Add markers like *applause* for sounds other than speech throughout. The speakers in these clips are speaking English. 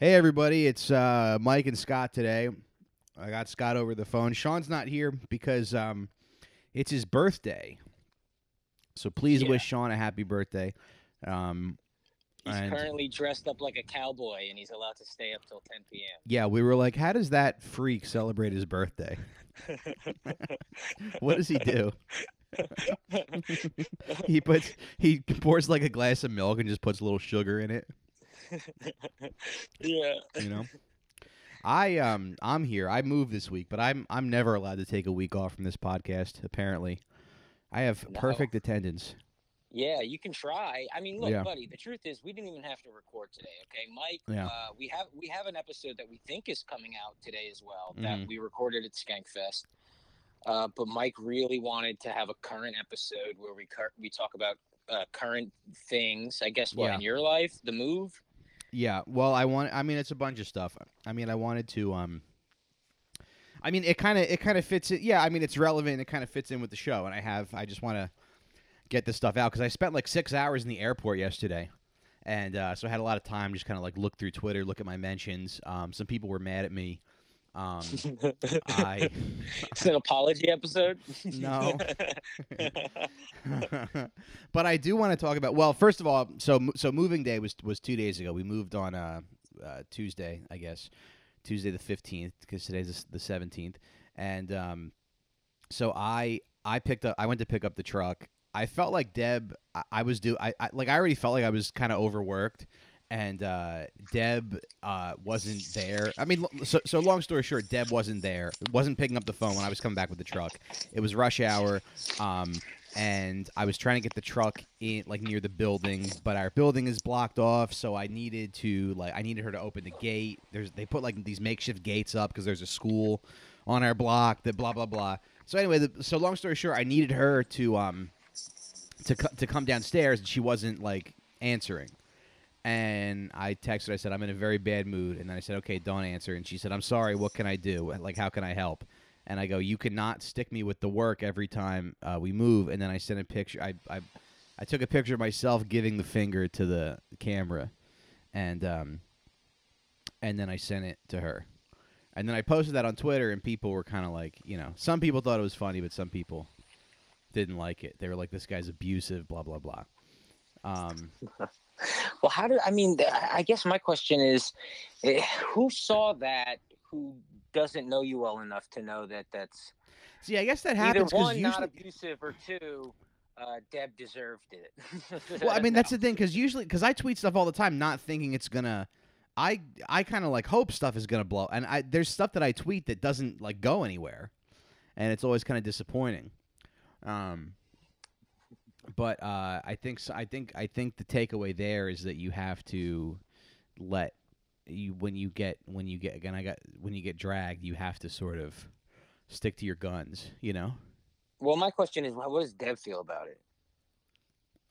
Hey everybody, it's uh, Mike and Scott today. I got Scott over the phone. Sean's not here because um, it's his birthday. So please Yeah. wish Sean a happy birthday. Um, He's And- currently dressed up like a cowboy, and he's allowed to stay up till 10 p.m. yeah, we were like, how does that freak celebrate his birthday? *laughs* What does he do? *laughs* *laughs* he puts he pours like a glass of milk and just puts a little sugar in it. *laughs* yeah. You know. I um I'm here. I moved this week, but I'm I'm never allowed to take a week off from this podcast. Apparently, I have No. perfect attendance. Yeah, you can try. I mean, look, Yeah. buddy. The truth is, we didn't even have to record today. Okay, Mike. Yeah. Uh, we have we have an episode that we think is coming out today as well that we recorded at Skankfest. Uh, but Mike really wanted to have a current episode where we cur- we talk about uh, current things. I guess what Yeah. in your life, the move. Yeah. Well, I want. I mean, it's a bunch of stuff. I mean, I wanted to. Um. I mean, it kind of it kind of fits it. Yeah. I mean, it's relevant. And it kind of fits in with the show, and I have. I just want to get this stuff out because I spent like six hours in the airport yesterday, and uh, so I had a lot of time just kind of like look through Twitter, look at my mentions. Um, some people were mad at me. Um, I. *laughs* it's an *laughs* apology episode. No. *laughs* but I do want to talk about. Well, first of all, so so moving day was was two days ago. We moved on uh, uh Tuesday, I guess, Tuesday the fifteenth, because today's the seventeenth, and um, so I I picked up. I went to pick up the truck. I felt like Deb. I, I was do. I, I like. I already felt like I was kind of overworked. And uh, Deb uh, wasn't there. I mean, so, so long story short, Deb wasn't there. Wasn't picking up the phone when I was coming back with the truck. It was rush hour. Um, and I was trying to get the truck in like near the building, but our building is blocked off, so I needed to like I needed her to open the gate. There's they put like these makeshift gates up because there's a school on our block that blah blah blah. So anyway, the, so long story short, I needed her to um to to come downstairs, and she wasn't like answering. And I texted. I said I'm in a very bad mood, and then I said, okay, don't answer. And she said, I'm sorry. What can I do? Like, how can I help? and I go, "You cannot stick me with the work every time uh, we move." And then I sent a picture. I, I I took a picture of myself giving the finger to the camera, and um, and then I sent it to her, and then I posted that on Twitter, and people were kind of like, you know, some people thought it was funny, but some people didn't like it. They were like, "This guy's abusive," blah blah blah. Um, *laughs* Well, how did I mean? I guess my question is, eh, who saw that? Who doesn't know you well enough to know that that's see, I guess that happens because one not usually. abusive or two, uh, Deb deserved it. Well, I mean, *laughs* that's the thing because usually, because I tweet stuff all the time, not thinking it's gonna. I I kind of like hope stuff is gonna blow, and I there's stuff that I tweet that doesn't like go anywhere, and it's always kind of disappointing. Um, but uh, I think s I think I think the takeaway there is that you have to let you when you get when you get again I got when you get dragged, you have to sort of stick to your guns, you know. Well, my question is, what does Deb feel about it?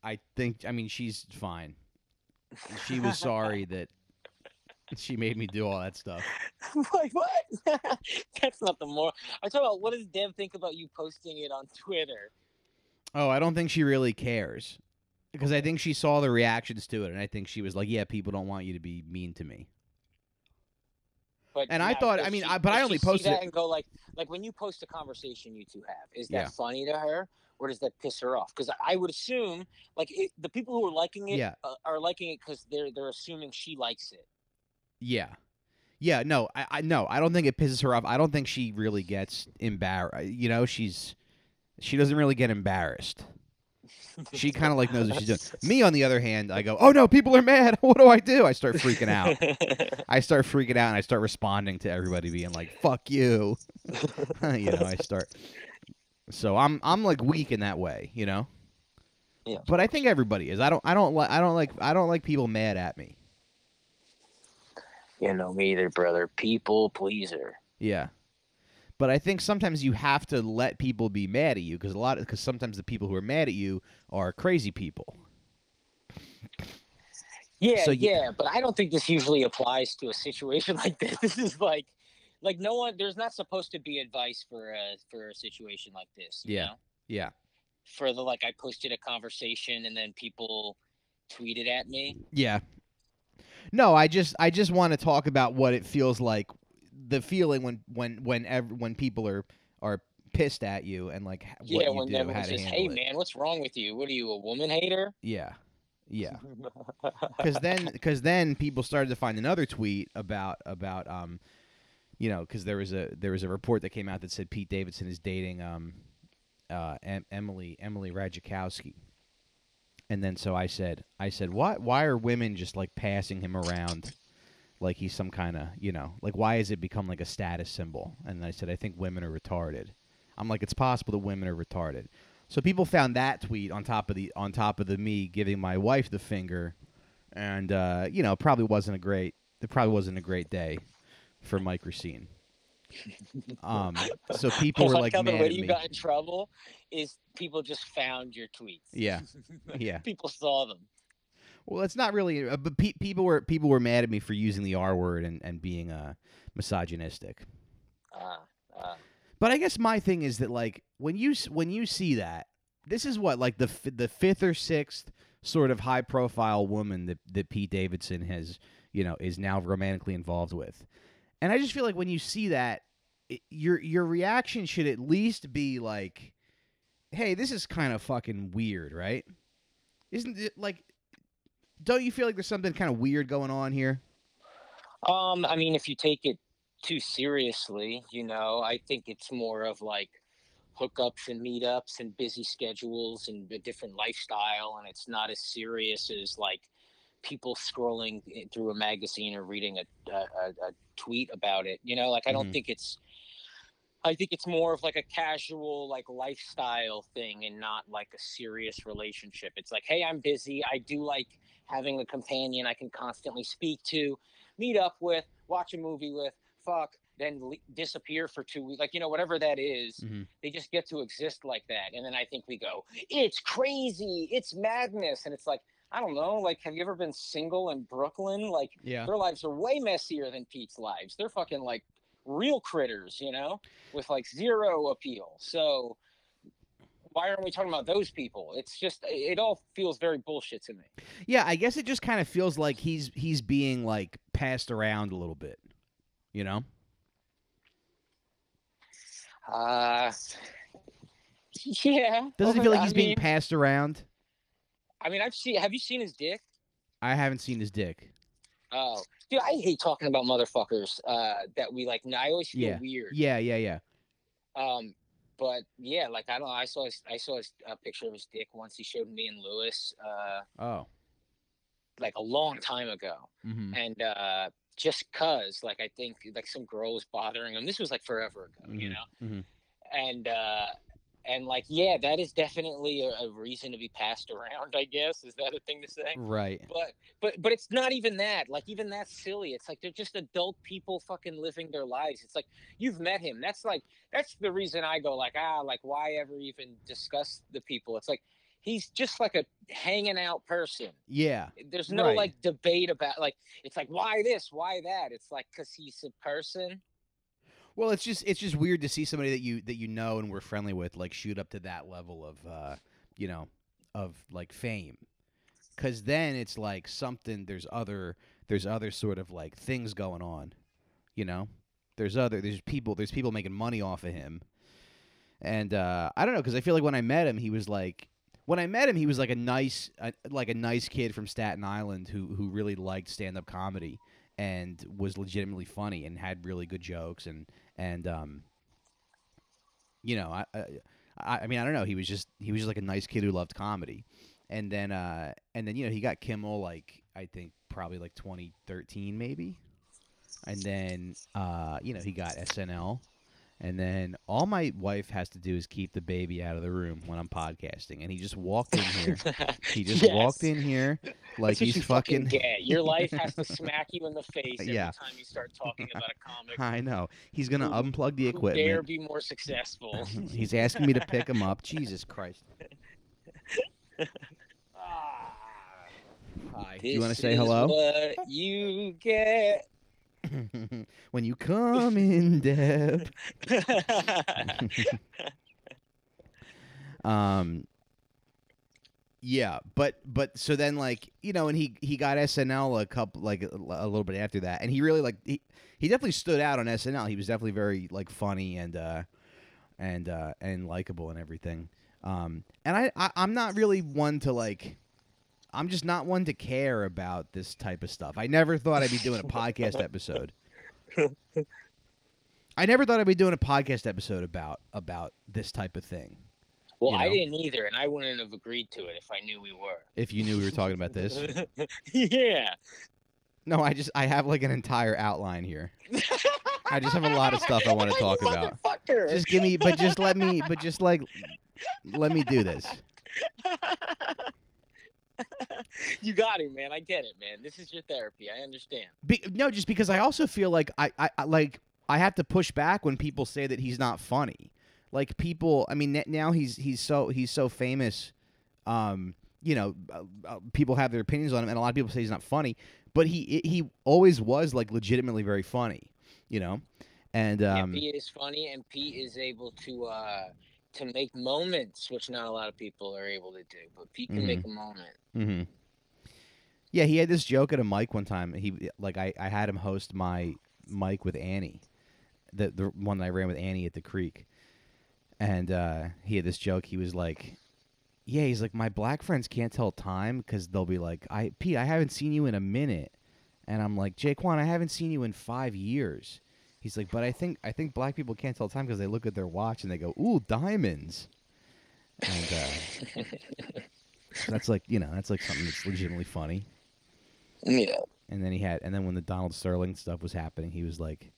I think I mean she's fine. She was sorry that she made me do all that stuff. *laughs* like what? *laughs* that's not the more. I'm talking about what does Deb think about you posting it on Twitter? Oh, I don't think she really cares. Because I think she saw the reactions to it and I think she was like, "Yeah, people don't want you to be mean to me." But And I thought- I mean, she- I- but I only she see posted that it- and go like, like when you post a conversation you two have, is that Yeah. funny to her, or does that piss her off? Because I would assume, like, it, the people who are liking it Yeah. uh, are liking it because they're they're assuming she likes it. Yeah. Yeah, no, I, I no, I don't think it pisses her off. I don't think she really gets embarrassed. You know, she's she doesn't really get embarrassed. She *laughs* kind of like knows what she's doing. Me, on the other hand, I go, "Oh no, people are mad. *laughs* What do I do?" I start freaking out. *laughs* I start freaking out and I start responding to everybody being like, "Fuck you," you know. I start. So I'm I'm like weak in that way, you know. Yeah. But I think everybody is. I don't I don't like I don't like I don't like people mad at me. you know me either, brother. People pleaser. Yeah. But I think sometimes you have to let people be mad at you because a lot because sometimes the people who are mad at you are crazy people. Yeah, So you- yeah, but I don't think this usually applies to a situation *laughs* like this. This is like, like no one. There's not supposed to be advice for a for a situation like this. you Yeah. know? Yeah. For the like, I posted a conversation and then people tweeted at me. Yeah. No, I just I just want to talk about what it feels like, the feeling when when when ev- when people are are pissed at you and like what yeah, you when do, how to says, handle "Hey, it. man, what's wrong with you? What are you, a woman hater?" Yeah, yeah. *laughs* Because then because then people started to find another tweet about about um, you know, because there was a there was a report that came out that said Pete Davidson is dating um, uh, em- Emily Emily Ratajkowski. And then so I said, I said, what? Why are women just like passing him around, like he's some kind of, you know, like why has it become like a status symbol? And I said, I think women are retarded. I'm like, it's possible that women are retarded. So people found that tweet on top of the on top of the me giving my wife the finger, and uh, you know, probably wasn't a great. It probably wasn't a great day for Mike Racine. *laughs* Um, so people were like the way you me. got in trouble is people just found your tweets. Yeah, *laughs* yeah. people saw them. Well, it's not really, uh, but pe- people were people were mad at me for using the R word and and being uh, misogynistic. Uh, uh, But I guess my thing is that like when you when you see that, this is what like the f- the fifth or sixth sort of high profile woman that that Pete Davidson has you know is now romantically involved with, and I just feel like when you see that, it, your your reaction should at least be like, "Hey, this is kind of fucking weird, right?" Isn't it like? Don't you feel like there's something kind of weird going on here? Um, I mean, if you take it too seriously, you know, I think it's more of like hookups and meetups and busy schedules and a different lifestyle, and it's not as serious as like people scrolling through a magazine or reading a a, a, tweet about it. You know, like I don't Mhm. think it's. I think it's more of like a casual like lifestyle thing and not like a serious relationship. It's like, hey, I'm busy. I do like having a companion I can constantly speak to, meet up with, watch a movie with, fuck, then le- disappear for two weeks. Like, you know, whatever that is, Mhm. they just get to exist like that. And then I think we go, it's crazy, it's madness. And it's like, I don't know, like, have you ever been single in Brooklyn? Like, Yeah. their lives are way messier than Pete's lives. They're fucking like real critters, you know, with like zero appeal. So why aren't we talking about those people? It's just it all feels very bullshit to me. Yeah, I guess it just kind of feels like he's he's being like passed around a little bit, you know? Uh *laughs* yeah. Doesn't it feel like I he's being mean- passed around? I mean, I've seen. Have you seen his dick? I haven't seen his dick. Oh, dude, I hate talking about motherfuckers. Uh, that we like. I always feel Yeah. weird. Yeah, yeah, yeah. Um, but yeah, like I don't. know, I saw. His, I saw his, a picture of his dick once. He showed me and Lewis. Uh, Oh. like a long time ago. Mm-hmm. and uh just cuz like i think like some girl was bothering him this was like forever ago you Mhm, know mhm. and uh and like yeah that is definitely a, a reason to be passed around i guess is that a thing to say Right. but but but it's not even that like even that's silly it's like they're just adult people fucking living their lives it's like you've met him that's like that's the reason i go like ah like why ever even discuss the people it's like he's just like a hanging out person Yeah. there's no Right. like debate about like it's like why this why that it's like because he's a person Well, it's just it's just weird to see somebody that you that you know and we're friendly with like shoot up to that level of uh, you know, of like fame. Cuz then it's like something there's other there's other sort of like things going on, you know? There's other there's people there's people making money off of him. And uh I don't know cuz I feel like when I met him he was like when I met him he was like a nice uh, like a nice kid from Staten Island who who really liked stand-up comedy and was legitimately funny and had really good jokes and and um you know I, I I mean I don't know. He was just he was just like a nice kid who loved comedy. And then uh and then you know he got Kimmel like I think probably like 2013 maybe. And then uh you know he got SNL and then all my wife has to do is keep the baby out of the room when I'm podcasting and he just walked in here *laughs* he just walked in here like he's you fucking get your life has to *laughs* smack you in the face every Yeah. time you start talking about a comic *laughs* I know he's gonna Who- unplug the who dare equipment be more successful He's asking me to pick him up. Jesus Christ. Ah, Hi. Do you want to say hello? what you get *laughs* when you come in, *laughs* Deb. *laughs* Um. Yeah, but but so then like you know, and he he got SNL a couple like a, a little bit after that, and he really like he he definitely stood out on SNL. He was definitely very like funny and uh and uh and likable and everything. Um, and I, I I'm not really one to like. I'm just not one to care about this type of stuff. I never thought I'd be doing a podcast *laughs* episode. I never thought I'd be doing a podcast episode about about this type of thing. Well, You I didn't either, and I wouldn't have agreed to it if I knew we were. If you knew we were talking about this, *laughs* yeah. no, I just I have like an entire outline here. *laughs* I just have a lot of stuff I wanna talk about. Just give me, but just let me, but just like let me do this. *laughs* you got it, man. I get it, man. This is your therapy. I understand. Be, no, just because I also feel like I, I, I like I have to push back when people say that he's not funny. Like people, I mean, now he's he's so he's so famous. Um, you know, uh, uh, people have their opinions on him, and a lot of people say he's not funny. But he he always was like legitimately very funny. You know, and um, yeah, Pete is funny, and Pete is able to uh to make moments, which not a lot of people are able to do. But Pete can Mhm. make a moment. hmm Yeah, he had this joke at a mic one time. He like I, I had him host my mic with Annie, the the one that I ran with Annie at the creek, and uh, he had this joke. He was like, "Yeah, he's like my black friends can't tell time because they'll be like, I Pete, I haven't seen you in a minute," and I'm like, Jaquan, I haven't seen you in five years. He's like, but I think I think black people can't tell time because they look at their watch and they go, "Ooh, diamonds," and uh, *laughs* that's like you know that's like something that's legitimately funny. Yeah. And then he had, and then when the Donald Sterling stuff was happening, he was like,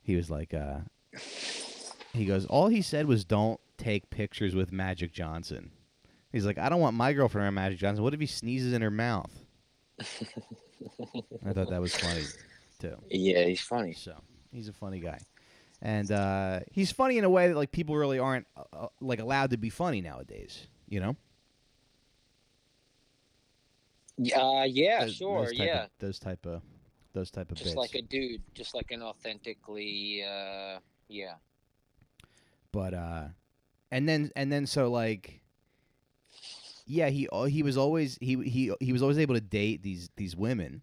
he was like, uh, he goes, all he said was, "Don't take pictures with Magic Johnson." He's like, I don't want my girlfriend around Magic Johnson. What if he sneezes in her mouth? *laughs* I thought that was funny too. Yeah, he's funny. So he's a funny guy, and uh, he's funny in a way that like people really aren't uh, uh, like allowed to be funny nowadays. You know? Uh, yeah, Those- sure, those yeah. Of, those type of, those type of Just bits. like a dude, just like an authentically, uh, yeah. but uh and then and then so like yeah he uh, he was always he he he was always able to date these these women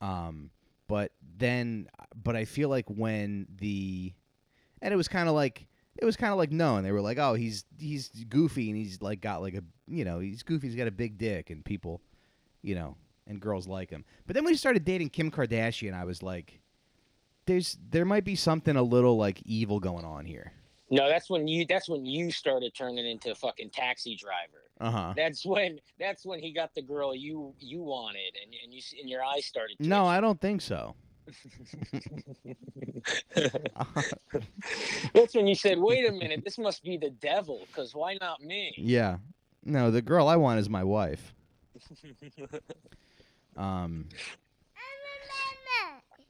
um but then but i feel like when the and it was kind of like it was kind of like no, and they were like oh he's he's goofy and he's like got like a you know he's goofy he's got a big dick and people you know and girls like him. But then when he started dating kim kardashian i was like there's there might be something a little like evil going on here No, that's when you. That's when you started turning into a fucking taxi driver. uh-huh That's when. That's when he got the girl you you wanted, and and you and your eyes started. No, I don't think so. *laughs* That's when you said, "Wait a minute, this must be the devil." Because why not me? yeah. No, the girl I want is my wife. *laughs* Um.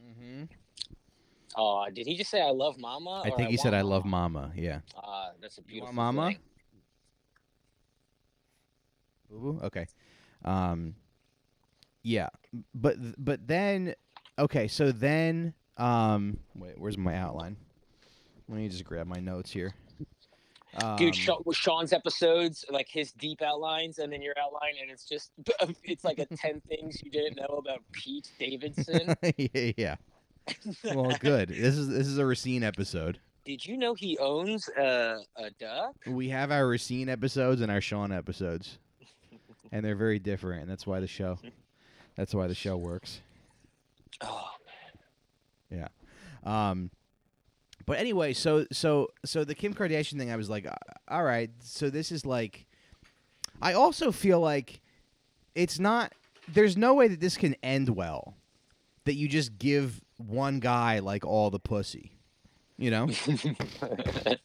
mhm. Oh, did he just say I love Mama? I think he said I love Mama. Yeah. Ah, that's a beautiful Mama? Boo boo. Okay. Um. Yeah, but but then okay, so then um wait, where's my outline? Let me just grab my notes here. Um, Dude, Sean's episodes, like his deep outlines, and then your outline, and it's just, *laughs* it's like a 10 things you didn't know about Pete Davidson. *laughs* yeah, yeah. Well, good. This is this is a Racine episode. Did you know he owns a, a duck? We have our Racine episodes and our Sean episodes, *laughs* and they're very different. And that's why the show, that's why the show works. Oh, Yeah. Um, but anyway, so so so the Kim Kardashian thing, I was like, uh, all right. So this is like, I also feel like it's not. There's no way that this can end well. That you just give one guy like all the pussy, you know? *laughs* what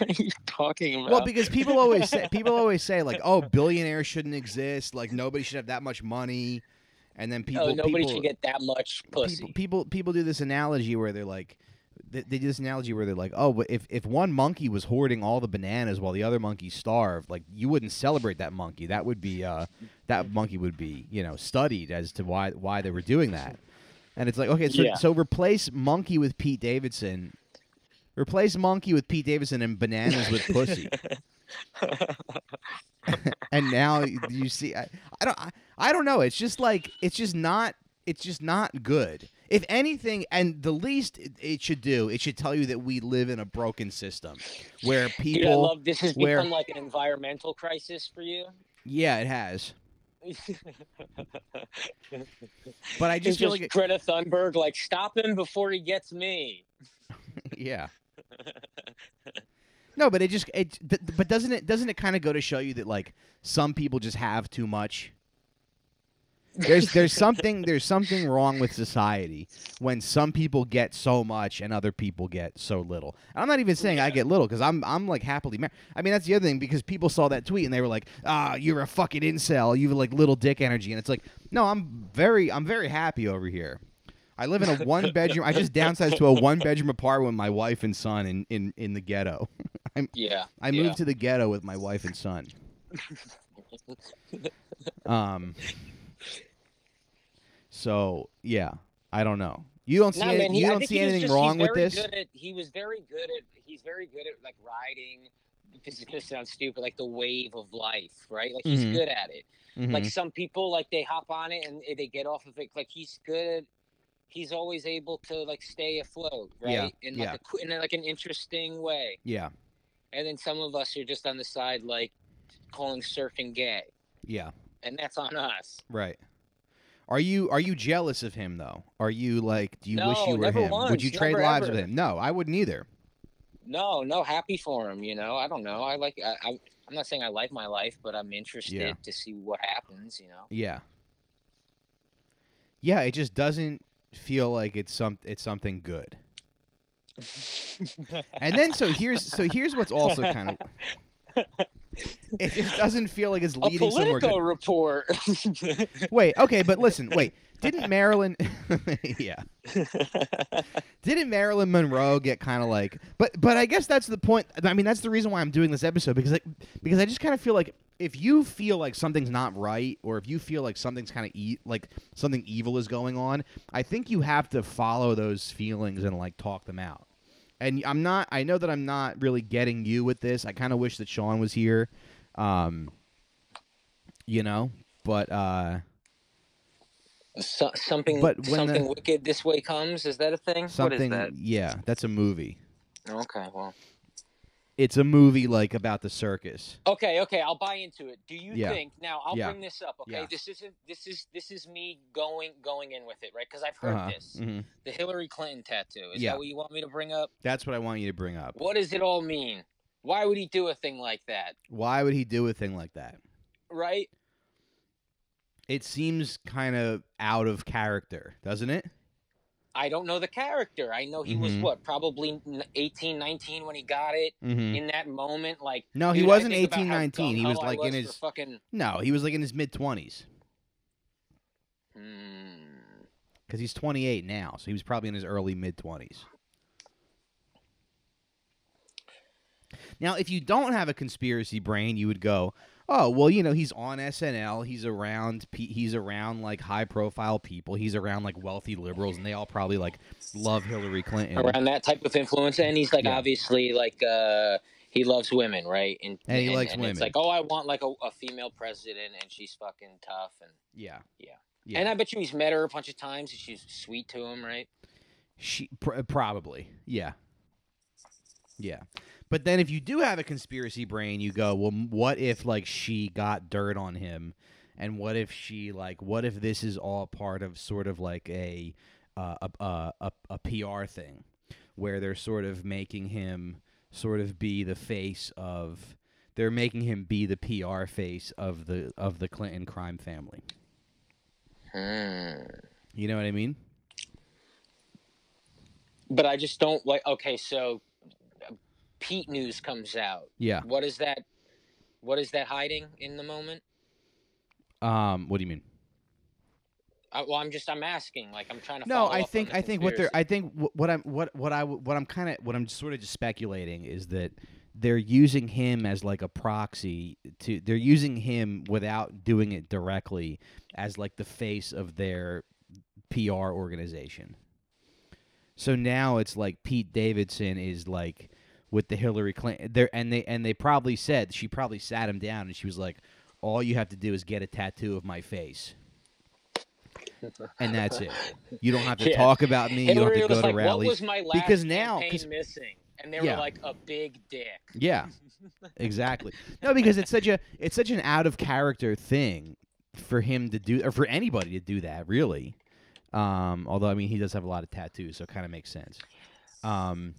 are you talking about? Well, because people always say *laughs* people always say like, "Oh, billionaires shouldn't exist. Like nobody should have that much money." And then people, oh, nobody people, should get that much pussy. people, people people do this analogy where they're like, they, they do this analogy where they're like, "Oh, but if if one monkey was hoarding all the bananas while the other monkey starved, like you wouldn't celebrate that monkey. That would be uh, that monkey would be you know studied as to why why they were doing that." And it's like, okay, so Yeah. so replace monkey with Pete Davidson Replace monkey with Pete Davidson and bananas with pussy. *laughs* and now you see I, I don't I, I don't know it's just like it's just not it's just not good if anything and the least it, it should do it should tell you that we live in a broken system where people Dude, I love this has where- become like an environmental crisis for you. yeah it has *laughs* but i It's just feel just like Greta Thunberg, like stop him before he gets me. *laughs* yeah *laughs* no but it just it th- but doesn't it doesn't it kind of go to show you that like some people just have too much there's there's *laughs* something there's something wrong with society when some people get so much and other people get so little. And I'm not even saying I get little because I'm I'm like happily married. I mean that's the other thing because people saw that tweet and they were like, ah, you're a fucking incel. You have like little dick energy, and it's like, no, I'm very I'm very happy over here. I live in a one *laughs* bedroom. I just downsized to a one bedroom apartment with my wife and son in in in the ghetto. *laughs* I'm, Yeah. I yeah. moved to the ghetto with my wife and son. um. So yeah, I don't know. You don't see No, any, man, he, you don't see anything just- wrong with this. At, he was very good at. He's very good at like riding. This is gonna sound stupid, like the wave of life, right? Like he's Mhm. good at it. Mhm. Like some people, like they hop on it and they get off of it. Like he's good. At, He's always able to like stay afloat, right? Yeah, In like yeah. a, in like an interesting way. yeah, And then some of us are just on the side, like calling surfing gay, yeah, and that's on us. right. Are you are you jealous of him though? Are you like, do you wish you were him? Would you trade lives ever. with him? No, I wouldn't either. No, no, happy for him. You know, I don't know. I like. I, I, I'm not saying I like my life, but I'm interested Yeah. to see what happens. You know. Yeah. Yeah, it just doesn't feel like it's some it's something good. *laughs* And then so here's so here's what's also kind of *laughs* it just doesn't feel like it's A leading somewhere Politico good. report. *laughs* *laughs* Wait, okay, but listen, wait. Didn't Marilyn *laughs* Yeah. Didn't Marilyn Monroe get kind of like But but I guess that's the point. I mean, that's the reason why I'm doing this episode because like because I just kind of feel like if you feel like something's not right or if you feel like something's kind of e- like something evil is going on, I think you have to follow those feelings and like talk them out. And I'm not I know that I'm not really getting you with this. I kind of wish that Sean was here. Um you know, but uh so, something. But something the- wicked this way comes. Is that a thing? something What is yeah, that's a movie. Okay. Well. It's a movie like about the circus. Okay. Okay. I'll buy into it. Do you Yeah. think now? I'll Yeah. bring this up. Okay. Yeah. This isn't. This is. This is me going going in with it, right? Because I've heard Uh-huh. this. mhm. The Hillary Clinton tattoo. Is Yeah. that what you want me to bring up? That's what I want you to bring up. What does it all mean? Why would he do a thing like that? Why would he do a thing like that? Right? It seems kind of out of character, doesn't it? I don't know the character. I know he was Mhm. what, probably n- 18, 19 when he got it. Mm-hmm. In that moment, like No, he dude, wasn't think about 18, 19. He was like in his fucking. no, he was like in his mid twenties Hmm. because he's 28 now, so he was probably in his early mid twenties. Now, if you don't have a conspiracy brain, you would go, "Oh, well, you know, he's on SNL. He's around. pe- He's around like high-profile people. He's around like wealthy liberals, and they all probably like love Hillary Clinton." around that type of influence, and he's like Yeah. obviously like uh he loves women, right? And And he likes women. It's like, oh, I want like a, a female president, and she's fucking tough, and Yeah. Yeah. Yeah. and I bet you he's met her a bunch of times, and she's sweet to him, right? She pr- probably, yeah, yeah. But then if you do have a conspiracy brain, you go, well, what if like she got dirt on him, and what if she like, what if this is all part of sort of like a uh, a, a a a PR thing, where they're sort of making him sort of be the face of, they're making him be the PR face of the of the Clinton crime family. Hmm. You know what I mean? But I just don't like. Okay, so Pete news comes out. Yeah. What is that? What is that hiding in the moment? Um. What do you mean? I, well, I'm just I'm asking. Like I'm trying to. No, I think I think what they're. I think what I'm what what I what I'm kind of what I'm sort of just speculating is that they're using him as like a proxy to they're using him without doing it directly as like the face of their PR organization. So now it's like Pete Davidson is like with the Hillary Clinton there and they and they probably said she probably sat him down and she was like all you have to do is get a tattoo of my face. And that's it. You don't have to *laughs* Yeah. talk about me. You don't have to go like, to "What rallies. was my last Because now- campaign missing?" And they Yeah. were like, "A big dick." Yeah, exactly. No, because it's such a it's such an out of character thing for him to do, or for anybody to do that, really. Um, although I mean, he does have a lot of tattoos, so it kind of makes sense. Um,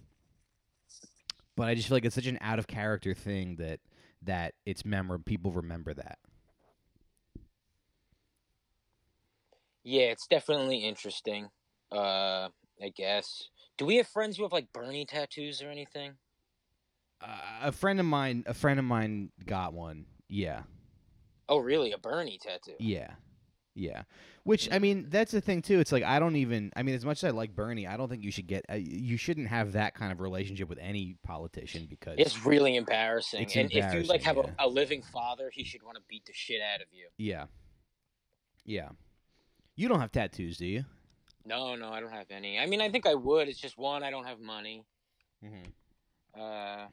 but I just feel like it's such an out of character thing that that it's memorable. People remember that. Yeah, it's definitely interesting. Uh, I guess. Do we have friends who have like Bernie tattoos or anything? Uh, a friend of mine, a friend of mine got one. Yeah, Oh, really? A Bernie tattoo? Yeah. Yeah. Which I mean, that's the thing too. It's like I don't even I mean as much as I like Bernie, I don't think you should get uh, you shouldn't have that kind of relationship with any politician because It's really embarrassing. It's and if you like have embarrassing, a, a living father, he should want to beat the shit out of you. yeah. Yeah. You don't have tattoos, do you? No, no, I don't have any. I mean, I think I would. It's just one, I don't have money. Mhm. Uh,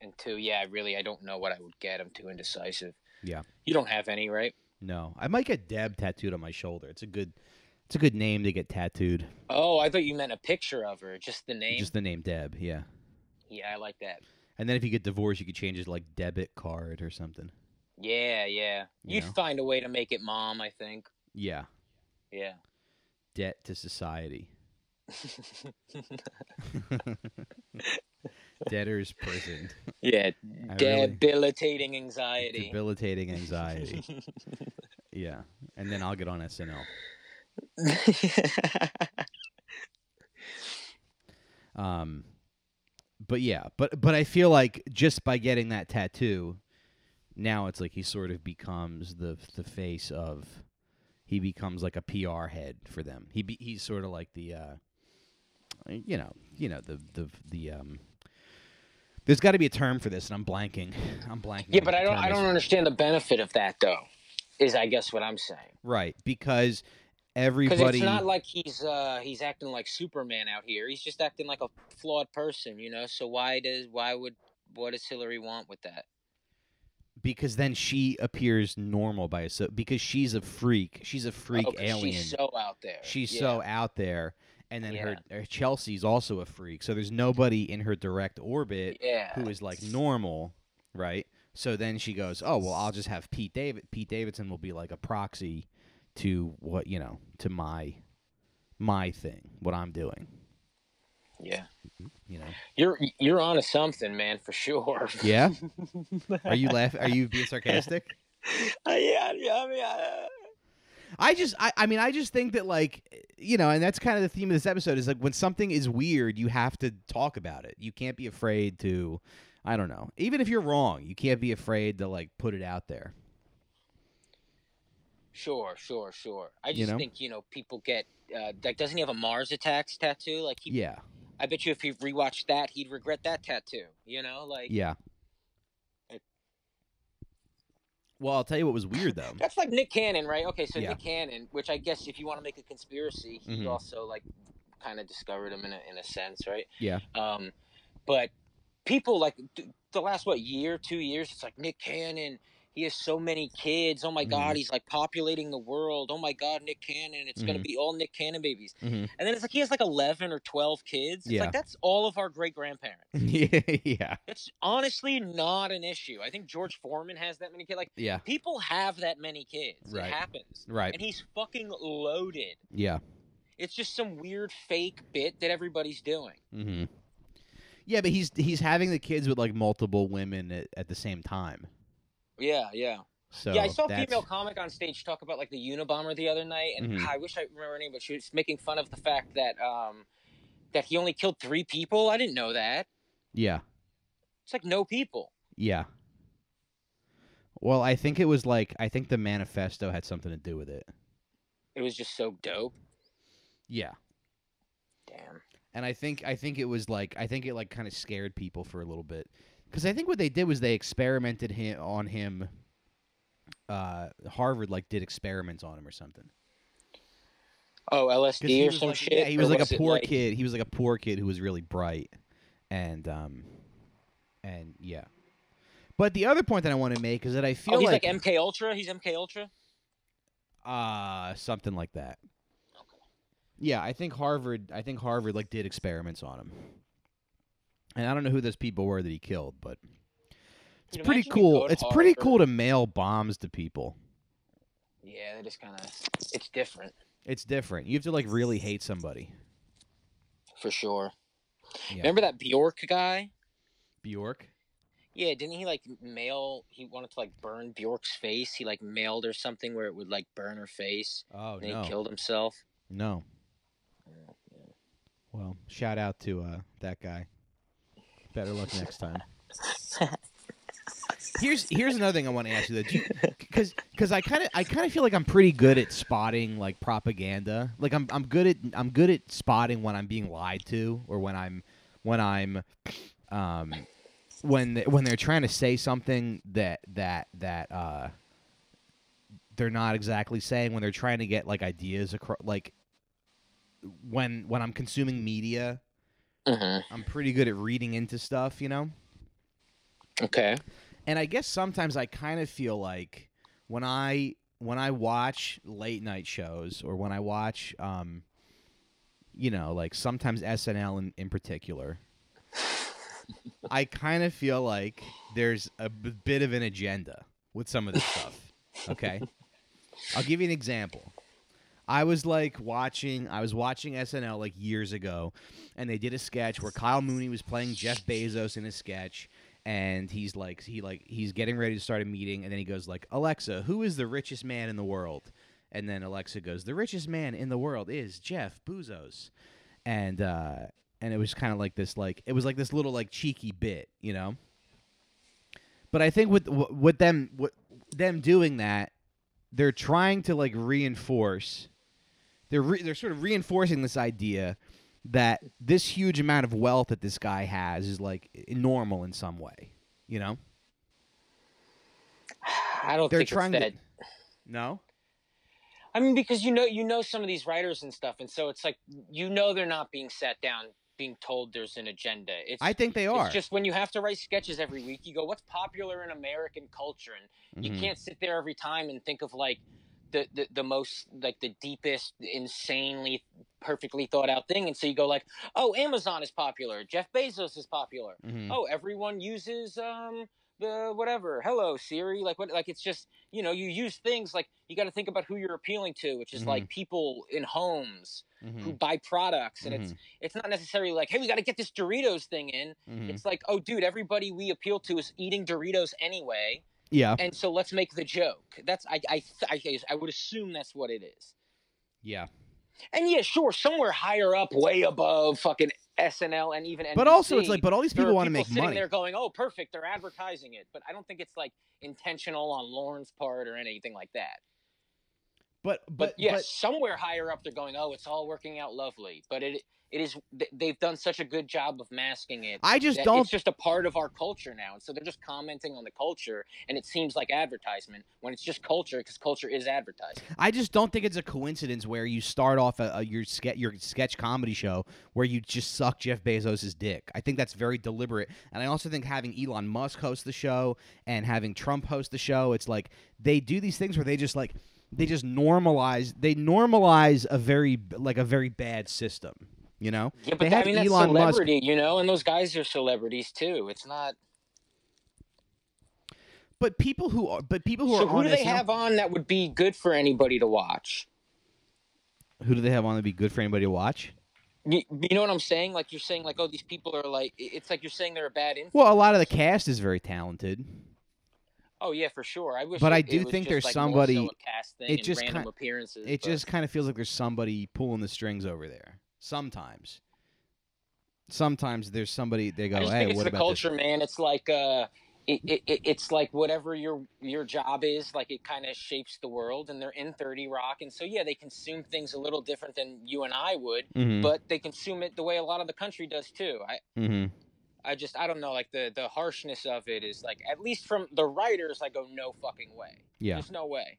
and two, yeah, really, I don't know what I would get. I'm too indecisive. Yeah. You don't have any, right? No. I might get Deb tattooed on my shoulder. It's a good it's a good name to get tattooed. Oh, I thought you meant a picture of her, just the name. Just the name Deb, yeah. Yeah, I like that. And then if you get divorced, you could change it to like debit card or something. Yeah, yeah. You You'd know? find a way to make it mom, I think. Yeah. Yeah. Debt to society. *laughs* Debtor's prison. yeah, I really- debilitating anxiety. Debilitating anxiety. *laughs* yeah. And then I'll get on SNL. *laughs* Um but yeah, but but I feel like just by getting that tattoo, now it's like he sort of becomes the the face of he becomes like a PR head for them. He be, he's sort of like the uh you know, you know the the the um there's got to be a term for this and I'm blanking. I'm blanking. yeah, but I don't. I don't understand the benefit of that, though. Is I guess what I'm saying. Right, because Because everybody it's not like he's uh he's acting like Superman out here. He's just acting like a flawed person, you know. So why does why would what does Hillary want with that? because then she appears normal by so because she's a freak. She's a freak Oh, alien. She's so out there. She's Yeah. so out there, and then her, her Chelsea's also a freak. So there's nobody in her direct orbit yeah. who is like normal, right? So then she goes, "Oh well, I'll just have Pete David. Pete Davidson will be like a proxy to what you know to my my thing, what I'm doing. Yeah. You know? You're you're on onto something, man, for sure. Yeah. *laughs* Are you laughing? Are you being sarcastic? *laughs* Uh, yeah, yeah, I mean, uh, I just, I, I mean, I just think that like, you know, and that's kind of the theme of this episode is like when something is weird, you have to talk about it. You can't be afraid to, I don't know, even if you're wrong, you can't be afraid to like put it out there. Sure, sure, sure. I You just know? think you know people get uh, like doesn't he have a Mars attacks tattoo? Like he, Yeah, I bet you if he rewatched that, he'd regret that tattoo. You know, like yeah. It- Well, I'll tell you what was weird though. that's like Nick Cannon, right? Okay, so Yeah. Nick Cannon, which I guess if you want to make a conspiracy, he Mhm. also like kind of discovered him in a in a sense, right? Yeah. Um, but people like th- the last what year, two years, it's like Nick Cannon. He has so many kids. Oh my Mhm. God, he's like populating the world. Oh my God, Nick Cannon. It's gonna Mhm. be all Nick Cannon babies. Mhm. And then it's like he has like eleven or twelve kids. It's Yeah. like that's all of our great grandparents. yeah, *laughs* yeah, It's honestly not an issue. I think George Foreman has that many kids. Like yeah. people have that many kids. Right. It happens. Right. And he's fucking loaded. Yeah. It's just some weird fake bit that everybody's doing. Mm-hmm. Yeah, but he's he's having the kids with like multiple women at, at the same time. Yeah, yeah. So yeah, I saw a that's- female comic on stage talk about like the Unabomber the other night, and Mhm. I wish I remember her name, but she was making fun of the fact that um that he only killed three people. I didn't know that. Yeah, It's like no people. yeah. Well, I think it was like I think the manifesto had something to do with it. It was just so dope. Yeah. Damn. And I think I think it was like I think it like kind of scared people for a little bit because I think what they did was they experimented him on him. Uh, Harvard like did experiments on him or something. Oh, LSD or some like, shit. Yeah, he was like was a poor kid. He was like a poor kid who was really bright, and um, and yeah. But the other point that I want to make is that I feel Oh, he's like, like, MK Ultra. He's MK Ultra. uh something like that. Okay. Yeah, I think Harvard. I think Harvard like did experiments on him, and I don't know who those people were that he killed, but it's pretty cool. It's pretty cool to mail bombs to people. Yeah, that is kind of. It's different It's different. You have to like really hate somebody. for sure. Yeah. Remember that Bjork guy? Bjork. Yeah, didn't he like mail? He wanted to like burn Bjork's face. He like mailed her something where it would like burn her face, Oh and no, he killed himself. no. Well, shout out to uh, that guy. Better luck next time. *laughs* Here's here's another thing I want to ask you though, because *laughs* because I kind of I kind of feel like I'm pretty good at spotting like propaganda. Like I'm I'm good at I'm good at spotting when I'm being lied to or when I'm when I'm um when they, when they're trying to say something that that that uh they're not exactly saying when they're trying to get like ideas across like when when I'm consuming media, hmm I'm pretty good at reading into stuff, you know? Okay. And I guess sometimes I kind of feel like when I when I watch late night shows or when I watch um you know, like sometimes SNL in, in particular, *laughs* I kind of feel like there's a b- bit of an agenda with some of this stuff. Okay? *laughs* I'll give you an example. I was like watching I was watching SNL like years ago and they did a sketch where Kyle Mooney was playing Jeff Bezos in a sketch and he's like he like he's getting ready to start a meeting and then he goes like Alexa, who is the richest man in the world? And then Alexa goes, "The richest man in the world is Jeff Bezos." And uh and it was kind of like this like it was like this little like cheeky bit, you know? But I think with with them with them doing that, they're trying to like reinforce they're re- they're sort of reinforcing this idea that this huge amount of wealth that this guy has is like normal in some way, you know? I don't They're think trying it's to. No? I mean, because you know, you know some of these writers and stuff, and so it's like you know they're not being sat down, being told there's an agenda. It's I think they are. It's just when you have to write sketches every week, you go, "What's popular in American culture?" And you Mhm. can't sit there every time and think of like the, the the most like the deepest, insanely perfectly thought out thing, and so you go like, "Oh, Amazon is popular. Jeff Bezos is popular. Mhm. Oh, everyone uses um the whatever. Hello Siri. Like what? Like it's just you know you use things like you got to think about who you're appealing to, which is Mm-hmm. like people in homes Mhm. who buy products, and it's Mhm. it's not necessarily like, hey, we got to get this Doritos thing in. Mhm. It's like, oh, dude, everybody we appeal to is eating Doritos anyway, Yeah. and so let's make the joke. That's I I I, I would assume that's what it is. Yeah. And yeah, sure, somewhere higher up, way above fucking SNL and even But also it's like but all these people want to make sitting money. there going, "Oh, perfect, they're advertising it." But I don't think it's like intentional on Lorne's part or anything like that. But But, but yes, but somewhere higher up, they're going, "Oh, it's all working out lovely." But it it is they've done such a good job of masking it. I just don't It's just a part of our culture now, and so they're just commenting on the culture, and it seems like advertisement when it's just culture because culture is advertising. I just don't think it's a coincidence where you start off a, a, your ske- your sketch comedy show where you just suck Jeff Bezos' dick. I think that's very deliberate, and I also think having Elon Musk host the show and having Trump host the show, it's like they do these things where they just like they just normalize they normalize a very like a very bad system. You know, Yeah, They but I mean that's Elon Musk- celebrity, you know, and those guys are celebrities too. It's not. but people who are but people who So are who do they have on that would be good for anybody to watch? who do they have on to be good for anybody to watch? You, you know what I'm saying? Like you're saying, like oh, these people are like. It's like you're saying they're a bad influence. Well, a lot of the cast is very talented. Oh yeah, for sure. I wish. But it- I do think there's like, so somebody- cast thing it just random kin- appearances. It but- just kind of feels like there's somebody pulling the strings over there. Sometimes. Sometimes there's somebody they go, hey, think it's what the about culture, man. It's like uh, it, it, it- it's like whatever your your job is, like it kind of shapes the world. And they're in Thirty Rock, and so yeah, they consume things a little different than you and I would, this? Mhm, but they consume it the way a lot of the country does too. I mhm. I just I don't know, like the the harshness of it is like at least from the writers, I go no fucking way. Yeah. There's no way.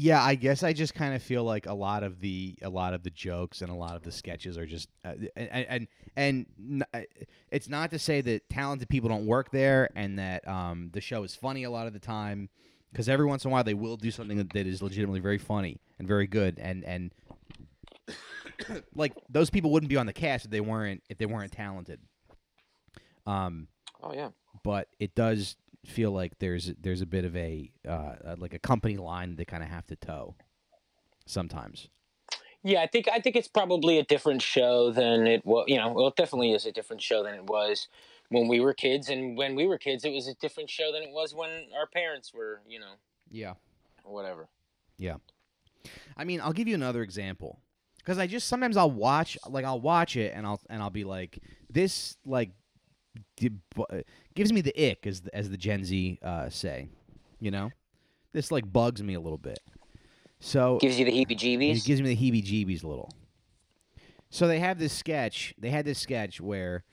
Yeah, I guess I just kind of feel like a lot of the a lot of the jokes and a lot of the sketches are just uh, and and and uh, it's not to say that talented people don't work there and that um, the show is funny a lot of the time because every once in a while they will do something that, that is legitimately very funny and very good and and *coughs* like those people wouldn't be on the cast if they weren't if they weren't talented. Um, Oh yeah. but it does feel like there's there's a bit of a uh, like a company line they kind of have to toe sometimes. Yeah, I think I think it's probably a different show than it was. You know, well, it definitely is a different show than it was when we were kids, and when we were kids, it was a different show than it was when our parents were. You know, Yeah. or whatever. Yeah. I mean, I'll give you another example because I just sometimes I'll watch like I'll watch it and I'll and I'll be like this like gives me the ick as the, as the Gen Z uh, say, you know, this like bugs me a little bit. So Gives you the It heebie-jeebies. gives me the heebie-jeebies a little. So they have this sketch. They had this sketch where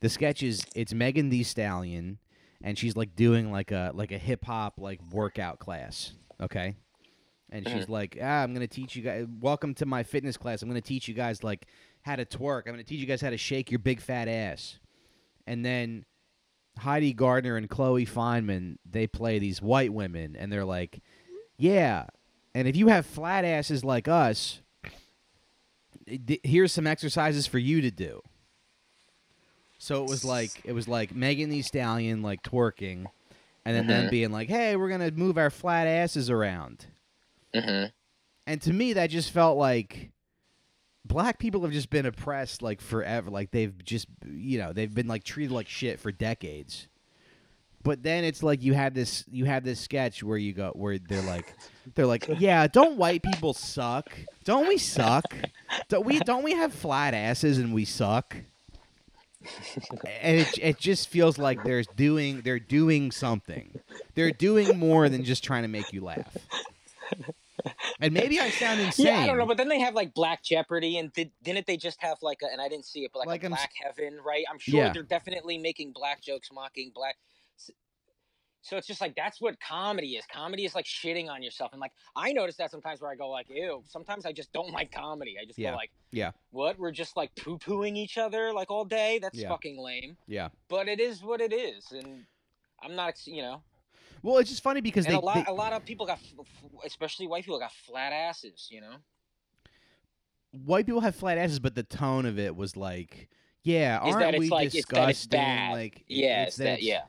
the sketch is it's Megan Thee Stallion, and she's like doing like a like a hip hop like workout class. Okay, and she's like, ah, I'm gonna teach you guys. Welcome to my fitness class. I'm gonna teach you guys like how to twerk. I'm gonna teach you guys how to shake your big fat ass. And then Heidi Gardner and Chloe Fineman they play these white women, and they're like, yeah. And if you have flat asses like us, d- here's some exercises for you to do. So it was like it was like Megan Thee Stallion like twerking, and then them Mhm. being like, "Hey, we're gonna move our flat asses around." hmm And to me, that just felt like black people have just been oppressed like forever. Like they've just you know they've been like treated like shit for decades. But then it's like you have this you have this sketch where you go where they're like they're like *laughs* yeah don't white people suck? Don't we suck? Don't we don't we have flat asses and we suck? And it it just feels like they're doing they're doing something. They're doing more than just trying to make you laugh and maybe I sound insane Yeah, I don't know, but then they have like Black Jeopardy, and did, didn't they just have like a? And I didn't see it, but like, Like, a I'm Black Heaven, right? I'm sure Yeah. they're definitely making black jokes, mocking black. So it's just like that's what comedy is. Comedy is like shitting on yourself, and like I notice that sometimes where I go like, ew. Sometimes I just don't like comedy. I just Yeah. go like, Yeah. what? We're just like poo pooing each other like all day. That's Yeah. fucking lame. yeah But it is what it is, and I'm not, you know. Well it's just funny because And they, a lot, they- a lot of people got, especially white people, got flat asses. You know. white people have flat asses but the tone of it was like yeah aren't that we like- it's that it's disgusting bad. like Yeah, it's that. Yeah.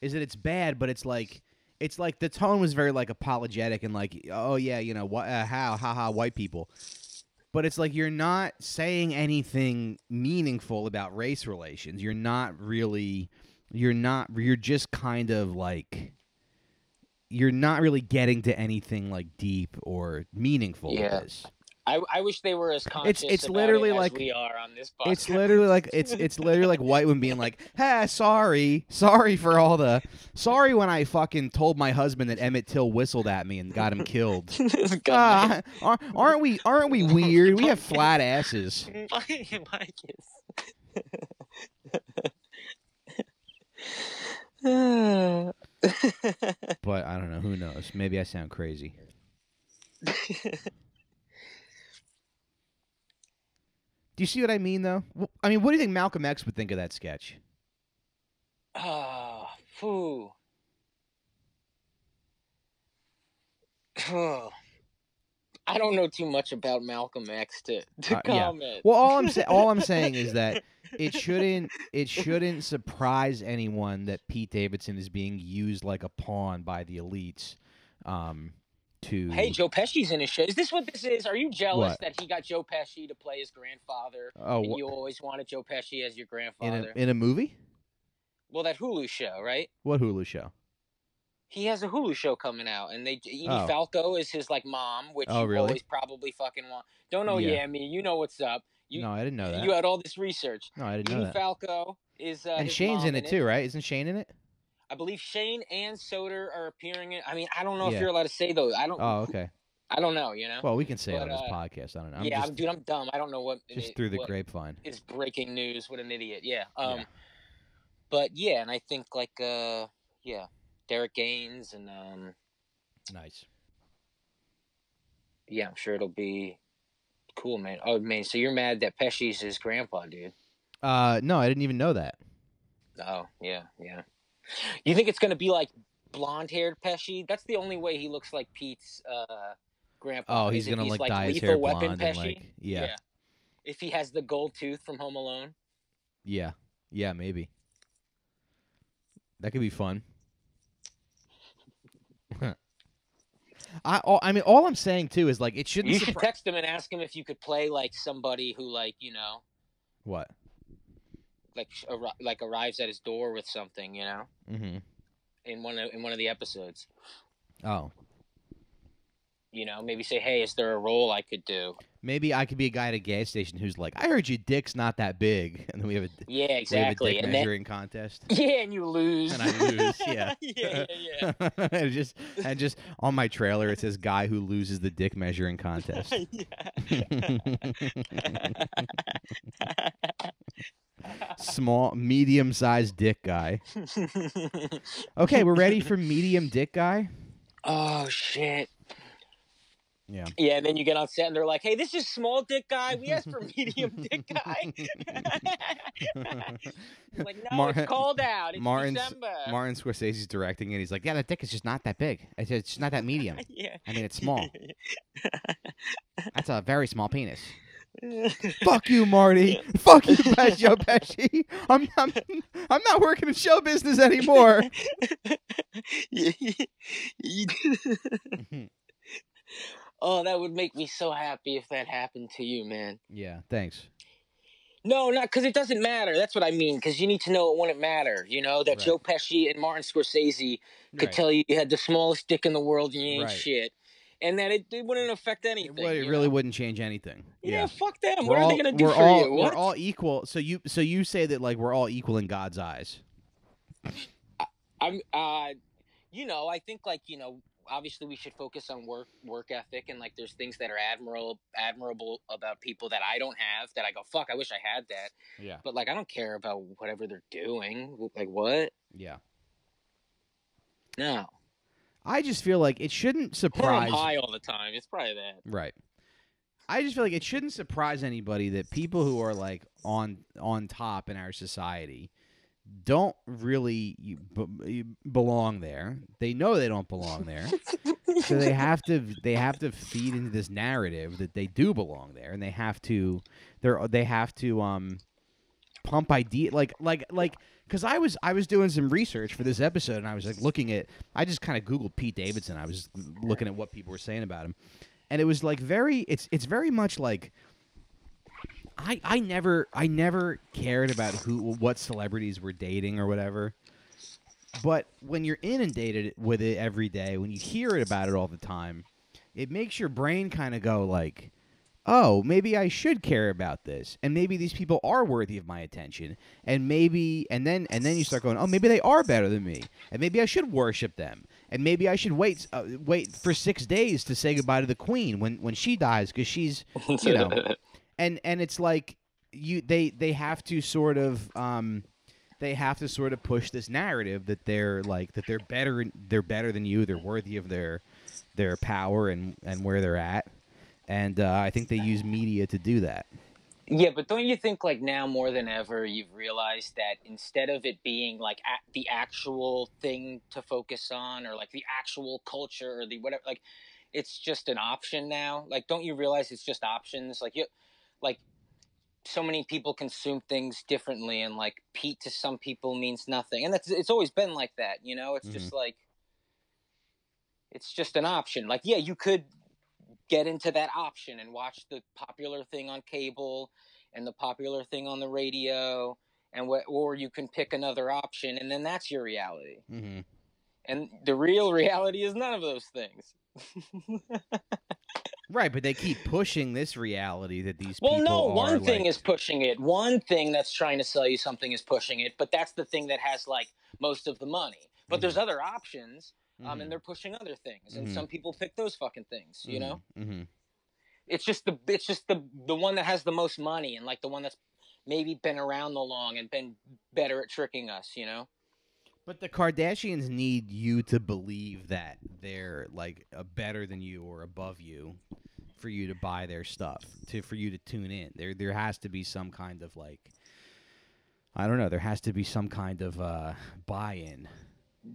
is that it's bad, but it's like it's like the tone was very like apologetic and like oh yeah you know what uh, how ha ha white people, but it's like you're not saying anything meaningful about race relations. You're not really you're not you're just kind of like you're not really getting to anything like deep or meaningful Yeah. with this. I, I wish they were as conscious. it's about literally it as like- we are on this podcast. It's literally like it's it's literally like white women being like, *laughs* "Hey, sorry, sorry for all the sorry when I fucking told my husband that Emmett Till whistled at me and got him killed." *laughs* This guy- Ah, aren't we aren't we weird? We have flat asses. *laughs* Mike is. *laughs* But I don't know. Who knows? Maybe I sound crazy. Do you see what I mean, though? I mean, what do you think Malcolm X would think of that sketch? Ah, *sighs* oh, phew. Phew. I don't know too much about Malcolm X to, to Uh, yeah. comment. Well, all I'm sa- all I'm saying is that *laughs* it shouldn't it shouldn't surprise anyone that Pete Davidson is being used like a pawn by the elites. Um, to Hey, Joe Pesci's in his show. Is this what this is? Are you jealous What? that he got Joe Pesci to play his grandfather? oh and you always wanted Joe Pesci as your grandfather in a in a movie? well, that Hulu show, right? What Hulu show? He has a Hulu show coming out, and they Edie Oh. Falco is his like mom, which Oh, you really? always probably fucking want. Don't know, Yeah. yeah, me. You know what's up. You no, I didn't know that. you had all this research. no, I didn't know Edie that. Falco is uh, and Shane's mom in it too, right? Isn't Shane in it? I believe Shane and Soder are appearing in. I mean, I don't know Yeah. if you're allowed to say those. I don't. Oh, okay. *laughs* I don't know. You know. Well, we can say it But, on this uh, podcast. I don't know. I'm yeah, just, I'm, dude, I'm dumb. I don't know what just it- through the grapevine. It's breaking news. What an idiot. Yeah. Um. Yeah. But yeah, and I think like uh yeah, Derek Gaines and um Nice. yeah, I'm sure it'll be cool, man. Oh man, so you're mad that Pesci's his grandpa, dude? Uh, no, I didn't even know that. Oh yeah, yeah. You think it's gonna be like blonde-haired Pesci? That's the only way he looks like Pete's uh, grandpa. Oh, he's gonna like, like dye his hair Weapon blonde Pesci. like yeah, If he has the gold tooth from Home Alone. yeah, yeah, maybe. That could be fun. I all, I mean all I'm saying too is like it shouldn't You should surpri- text him and ask him if you could play like somebody who like you know what? like arri- like arrives at his door with something you know Mhm. in one of in one of the episodes. Oh. You know, maybe say, "Hey, is there a role I could do?" Maybe I could be a guy at a gas station who's like, "I heard your dick's not that big," *laughs* and then we have a Yeah, we have a dick And then, measuring contest. *laughs* yeah, and you lose. And I lose, yeah. *laughs* yeah, yeah, yeah. and just and just on my trailer it says guy who loses the dick measuring contest. Small, medium-sized dick guy. Okay, we're ready for medium dick guy. oh shit. Yeah. Yeah, and then you get on set and they're like, "Hey, this is small dick guy. We asked for *laughs* medium dick guy." *laughs* Like, no, Mar- it's cold out. It's Martin's- December. Martin Scorsese's directing it. He's like, yeah, that dick is just not that big. It's it's just not that medium. *laughs* yeah. I mean, it's small. That's a very small penis. Fuck you, Marty. Fuck you, Pe- Joe Pesci. I'm, I'm I'm not working in show business anymore. Mm-hmm. Oh, that would make me so happy if that happened to you, man. yeah, thanks. No, not because it doesn't matter. That's what I mean. Because you need to know it wouldn't matter. You know that Right. Joe Pesci and Martin Scorsese could Right. tell you you had the smallest dick in the world and you ain't Right. shit, and that it, it wouldn't affect anything. would- it really know? wouldn't change anything. Yeah, Yeah. fuck them. We're what all, are they gonna do for all, you? What? We're all equal. So you so you say that like we're all equal in God's eyes. I'm, uh, you know, I think like you know, obviously we should focus on work work ethic and like there's things that are admirable admirable about people that I don't have that I go fuck I wish I had that Yeah. but like I don't care about whatever they're doing like what Yeah. no I just feel like it shouldn't surprise. high all the time it's probably that Right. I just feel like it shouldn't surprise anybody that people who are like on on top in our society don't really b- belong there. They know they don't belong there. *laughs* so they have to they have to feed into this narrative that they do belong there and they have to they're they have to um pump idea like like like because I was I was doing some research for this episode and I was like looking at I just kind of googled Pete Davidson I was looking at what people were saying about him and it was like very it's it's very much like I I never I never cared about who what celebrities were dating or whatever. But when you're inundated with it every day when you hear it about it all the time it makes your brain kind of go like oh maybe i should care about this and maybe these people are worthy of my attention and maybe and then and then you start going oh maybe they are better than me and maybe i should worship them and maybe i should wait uh, wait for six days to say goodbye to the queen when when she dies because she's you know and and it's like you they they have to sort of um they have to sort of push this narrative that they're like that they're better they're better than you they're worthy of their their power and and where they're at and uh, I think they use media to do that. Yeah, but don't you think like now more than ever you've realized that instead of it being like the actual thing to focus on or like the actual culture or the whatever like it's just an option now. Like don't you realize it's just options? Like you like so many people consume things differently and like Pete to some people means nothing. And that's it's always been like that, you know? It's just like it's just an option. Like yeah, you could get into that option and watch the popular thing on cable and the popular thing on the radio and what or you can pick another option and then that's your reality Mm-hmm. and the real *laughs* reality is none of those things *laughs* Right, but they keep pushing this reality that these well no one thing like- is pushing it one thing that's trying to sell you something is pushing it but that's the thing that has like most of the money but there's other options um, Mhm. and they're pushing other things and Mhm. some people pick those fucking things you know Mhm. it's just the it's just the the one that has the most money and like the one that's maybe been around the long and been better at tricking us you know But the Kardashians need you to believe that they're like uh, better than you or above you for you to buy their stuff to for you to tune in. There there has to be some kind of like I don't know. There has to be some kind of uh, buy-in.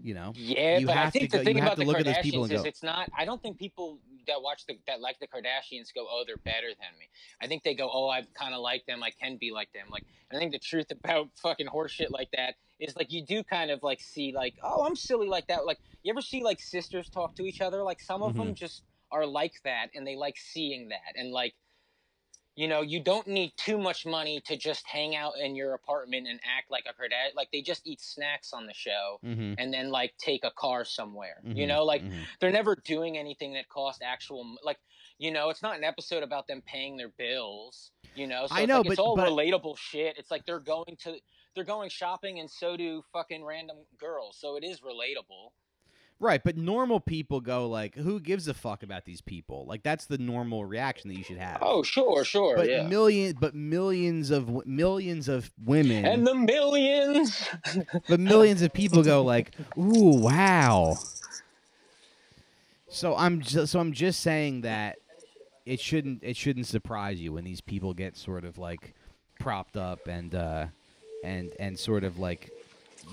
You know. Yeah, You but I have to think go- the you thing about the look at those people Kardashians is go- it's not. I don't think people that watch the that like the Kardashians go, "Oh, they're better than me." I think they go, "Oh, I kind of like them. I can be like them." Like, I think the truth about fucking horseshit like that is like you do kind of like see like, "Oh, I'm silly like that." Like, you ever see like sisters talk to each other? Like, some of Mm-hmm. them just are like that, and they like seeing that, and like. You know, you don't need too much money to just hang out in your apartment and act like a Kardashian. Like they just eat snacks on the show Mm-hmm. and then like take a car somewhere. You know, like they're never doing anything that costs actual like you know it's not an episode about them paying their bills you know so I it's know, like, it's all but- relatable shit it's like they're going to they're going shopping and so do fucking random girls so it is relatable Right, but normal people go like, "Who gives a fuck about these people?" Like that's the normal reaction that you should have. oh sure sure but yeah million, but millions of millions of women and the millions *laughs* but millions of people go like, "Ooh, wow." So I'm just so I'm just saying that it shouldn't it shouldn't surprise you when these people get sort of like propped up and uh and and sort of like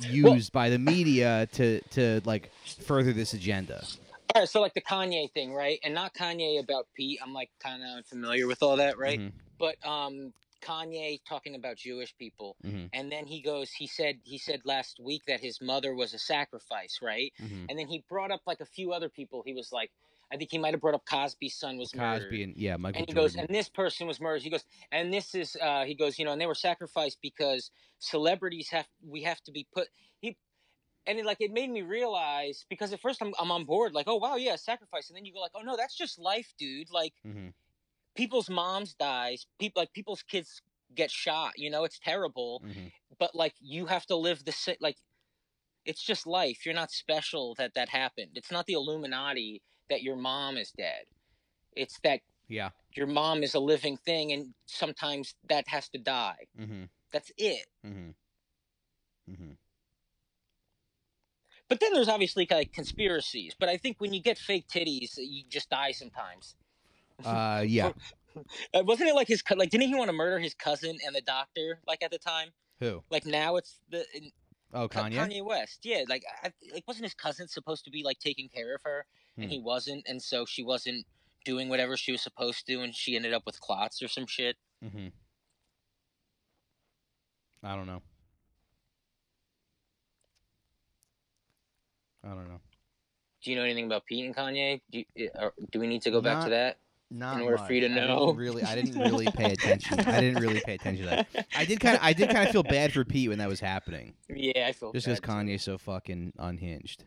used by the media to to like further this agenda. all right so like the kanye thing right? And not kanye about pete. I'm like kind of unfamiliar with all that right? Mhm, but um kanye talking about jewish people. Mhm, and then he goes he said he said last week that his mother was a sacrifice right? Mhm. and then he brought up like a few other people. He was like i think he might have brought up cosby's son was murdered Cosby and yeah, Michael and he Jordan. goes and this person was murdered he goes and this is uh he goes you know and they were sacrificed because celebrities have we have to be put he and it, like it made me realize because at first I'm, I'm on board like oh wow yeah sacrifice and then you go like oh no that's just life dude like Mhm. people's moms dies people like people's kids get shot you know it's terrible Mhm. but like you have to live the like it's just life you're not special that that happened it's not the illuminati that your mom is dead it's that Yeah. your mom is a living thing and sometimes that has to die Mhm. that's it Mhm. Mhm. but then there's obviously like conspiracies but i think when you get fake titties you just die sometimes *laughs* Uh yeah. *laughs* uh, wasn't it like his like didn't he want to murder his cousin and the doctor like at the time Who? like now it's the Oh, Ka- Kanye. Kanye West, yeah, like I, like wasn't his cousin supposed to be like taking care of her, Hmm. and he wasn't, and so she wasn't doing whatever she was supposed to, and she ended up with clots or some shit. Mm-hmm. I don't know. I don't know. Do you know anything about Pete and Kanye? Do, you, uh, do we need to go back to that? Not order for you to much. I didn't know. really, I didn't really pay *laughs* attention. I didn't really pay attention to that. I did kind of, I did kind of feel bad for Pete when that was happening, *laughs* Yeah, I feel just bad because too. Kanye's so fucking unhinged.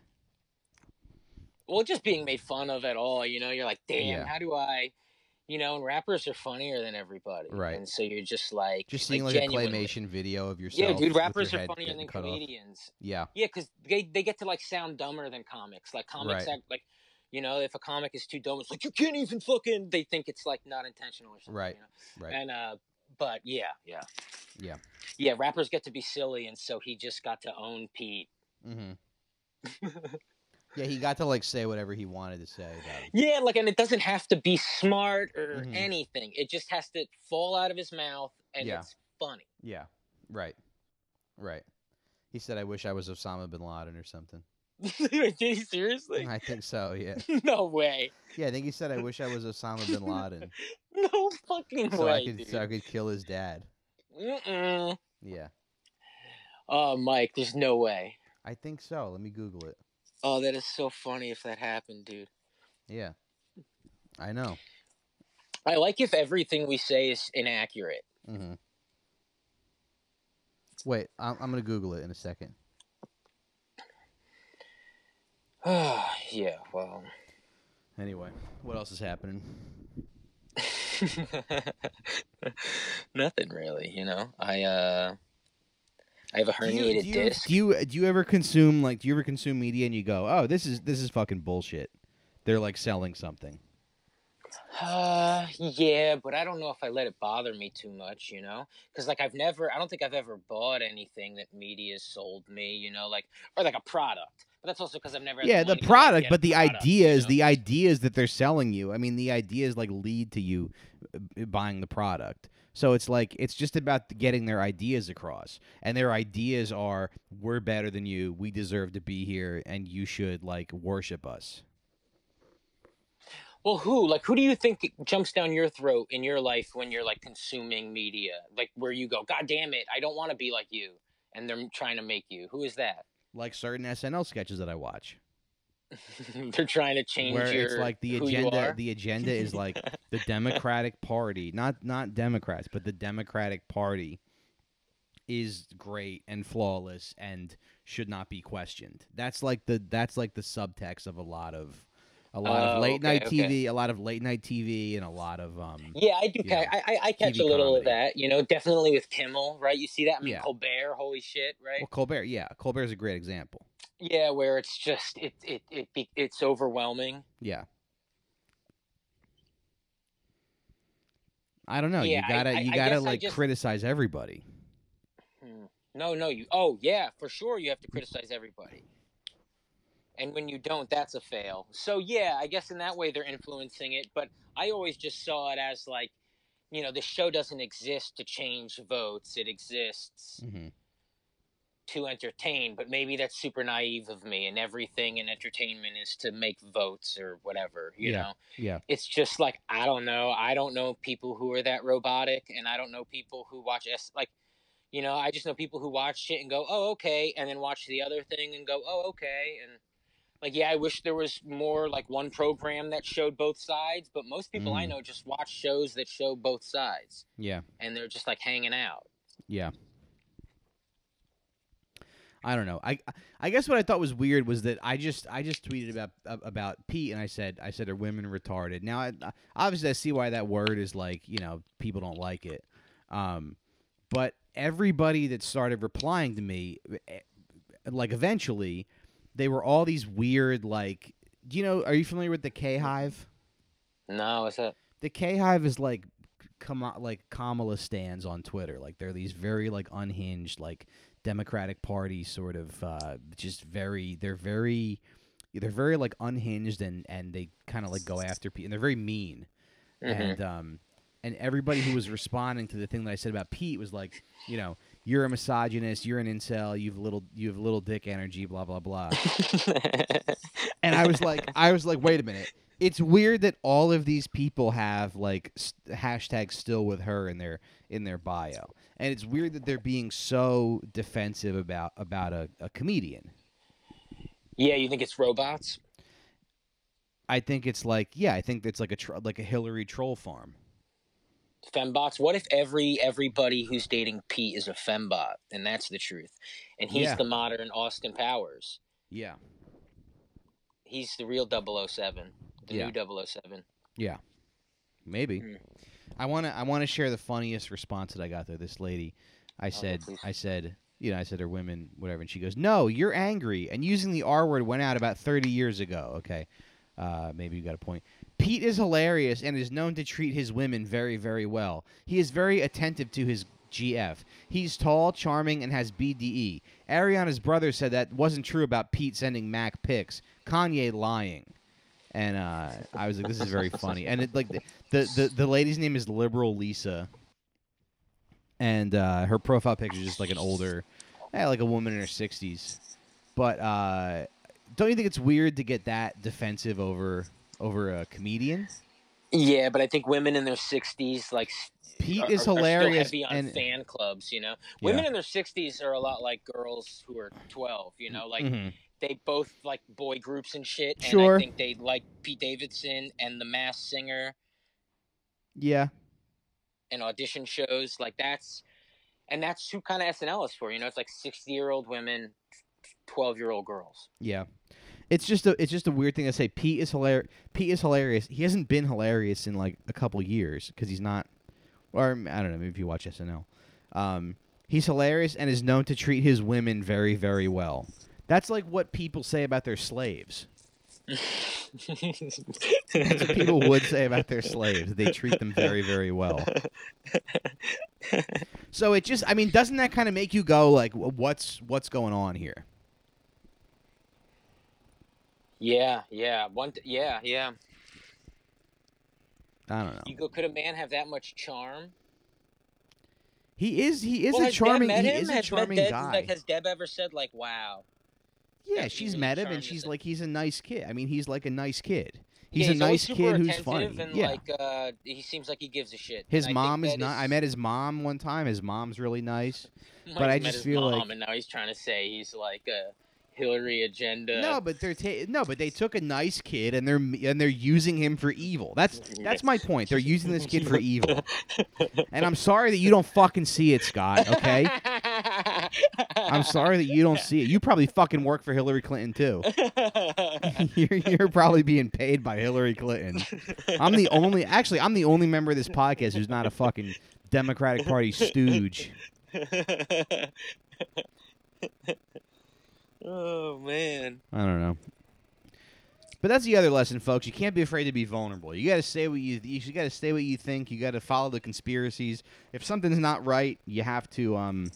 Well, just being made fun of at all, you know, you're like, damn, Yeah. how do I, you know, and rappers are funnier than everybody, Right. And so you're just like, Just seeing like, genuinely. a claymation video of yourself. Yeah, dude, rappers your are funnier than cut off. comedians. Yeah, Yeah, because they, they get to like sound dumber than comics. Like comics Right. act like, you know, if a comic is too dumb, it's like you can't even fucking. They think it's like not intentional or something. Right. You know? right. And uh, but yeah, yeah, Yeah. yeah. Rappers get to be silly, and so he just got to own Pete. mm-hmm. *laughs* Yeah, he got to like say whatever he wanted to say about. Yeah, like, and it doesn't have to be smart or Mhm. anything. It just has to fall out of his mouth, and Yeah. it's funny. Yeah, right, right. He said, "I wish I was Osama bin Laden or something." *laughs* Did he seriously? I think so. Yeah, *laughs* no way. yeah. I think he said, "I wish I was Osama bin Laden, *laughs* No fucking so way, I could dude. so I could kill his dad." Mm-mm. Yeah, Oh, Mike, there's no way. I think so. Let me Google it. Oh, that is so funny if that happened, dude. Yeah, I know. I like if everything we say is inaccurate. Mm-hmm. Wait, I'm, I'm gonna Google it in a second. *sighs* yeah, well. Anyway, what else is happening? *laughs* Nothing really, you know. I uh I have a Do you, do, you, disc. do you do you ever consume like do you ever consume media and you go, oh, this is this is fucking bullshit. They're like selling something. Uh, yeah, but I don't know if I let it bother me too much, you know? Because, like, I've never, I don't think I've ever bought anything that media sold me, you know, like, or like a product. But that's also because I've never. Had yeah, the, the money to, like, product, but the product, ideas, you know? the ideas that they're selling you. I mean, the ideas like lead to you uh, buying the product. So it's like it's just about getting their ideas across, and their ideas are we're better than you, we deserve to be here, and you should like worship us. Well, who? Like, who do you think jumps down your throat in your life when you're like consuming media? Like, where you go, God damn it, I don't want to be like you, and they're trying to make you. Who is that? Like certain SNL sketches that I watch, *laughs* they're trying to change where your it's like the agenda. The agenda is *laughs* like the Democratic Party, not not Democrats, but the Democratic Party is great and flawless and should not be questioned. That's like the that's like the subtext of a lot of a lot of Oh, late okay, night okay. TV, a lot of late night TV, and a lot of um. Yeah, I do. Yeah. Ca- I, I I catch TV a little of that. You know, definitely with Kimmel, right? You see that? I mean, Yeah. Colbert, holy shit, right? Well, Colbert, yeah, Colbert's a great example. Yeah, where it's just it it it be- it's overwhelming. Yeah. I don't know. Yeah, you gotta I- you gotta like just- criticize everybody. Hmm. No, no, you. Oh, yeah, for sure. You have to criticize everybody, and when you don't, that's a fail. So yeah, I guess in that way they're influencing it. But I always just saw it as like, you know, the show doesn't exist to change votes. It exists hmm to entertain. But maybe that's super naive of me. And everything in entertainment is to make votes or whatever. You Yeah. know. Yeah. it's just like I don't know. I don't know people who are that robotic, and I don't know people who watch S like, you know, I just know people who watch shit and go, oh okay, and then watch the other thing and go, oh okay, and like yeah, I wish there was more like one program that showed both sides, but most people I Mhm. know just watch shows that show both sides, Yeah. and they're just like hanging out. Yeah. I don't know. I I guess what I thought was weird was that I just I just tweeted about about Pete and I said I said are women retarded. Now I, obviously I see why that word is like you know people don't like it, um, but everybody that started replying to me, eh, like eventually, they were all these weird like. Do you know? Are you familiar with the K Hive? No, what's that? the K Hive is like Kama, like Kamala stands on Twitter. Like they're these very like unhinged, like Democratic Party sort of uh, just very. They're very. They're very like unhinged and and they kind of like go after people and they're very mean Mhm. and um and everybody who was responding to the thing that I said about Pete was like, you know, you're a misogynist, you're an incel, you've little you have little dick energy, blah blah blah. *laughs* and I was like, I was like, wait a minute. It's weird that all of these people have like st- hashtag still with her in their in their bio, and it's weird that they're being so defensive about about a, a comedian. yeah, you think it's robots? I think it's like, yeah, I think it's like a tro- like a Hillary troll farm. fembots what if every everybody who's dating pete is a fembot and that's the truth and he's Yeah. the modern austin powers Yeah, he's the real 007 the Yeah. new 007 Yeah. maybe. Hmm. I want to I want to share the funniest response that I got to this lady. I said please. I said you know I said are women whatever and she goes no you're angry and using the R word went out about 30 years ago. Okay, uh, maybe you got a point. Pete is hilarious and is known to treat his women very very well. He is very attentive to his GF. He's tall, charming, and has BDE. Ariana's brother said that wasn't true about Pete sending Mac pics. Kanye lying. And uh, I was like, "This is very funny." And it, like the, the the lady's name is Liberal Lisa, and uh, her profile picture is just like an older, eh, like a woman in her sixties. But uh, don't you think it's weird to get that defensive over over a comedian? yeah but i think women in their 60s like Pete are, is are- are hilarious, heavy on and fan clubs you know Yeah. women in their 60s are a lot like girls who are 12 you know like Mhm. They both like boy groups and shit and Sure. i think they like pete davidson and the Masked Singer yeah, and audition shows like that's and that's who kind of snl is for you know it's like 60 year old women 12 year old girls yeah. It's just a it's just a weird thing to say. Pete is hilarious. Pete is hilarious. He hasn't been hilarious in like a couple years because he's not. Or I don't know. Maybe if you watch SNL, um, he's hilarious and is known to treat his women very very well. That's like what people say about their slaves. That's what people *laughs* would say about their slaves. They treat them very, very well. So it just, I mean, doesn't that kind of make you go like, what's what's going on here? Yeah, yeah. One. T- yeah, yeah. I don't know. You go. Could a man have that much charm? He is he is well, a charming he is a charming Deb, guy. Like, has Deb ever said like, "Wow"? Yeah, she's met him and she's like he's a nice kid. I mean, he's like a nice kid. He's Yeah, a nice kid who's funny. And yeah. like, uh, he seems like he gives a shit. his And mom is not. I met his mom one time. His mom's really nice. Mike's *laughs* but I just feel mom, like- and now he's trying to say he's like a Hillary agenda. no, but they're ta- no, but they took a nice kid and they're and they're using him for evil. That's that's my point. They're using this kid for evil. *laughs* And I'm sorry that you don't fucking see it, Scott. Okay. *laughs* I'm sorry that you don't see it. You probably fucking work for Hillary Clinton too. *laughs* *laughs* you're, you're probably being paid by Hillary Clinton. I'm the only, actually, I'm the only member of this podcast who's not a fucking Democratic Party stooge. *laughs* oh man. I don't know. But that's the other lesson, folks. You can't be afraid to be vulnerable. You got to say what you you got to say what you think. You got to follow the conspiracies. If something's not right, you have to um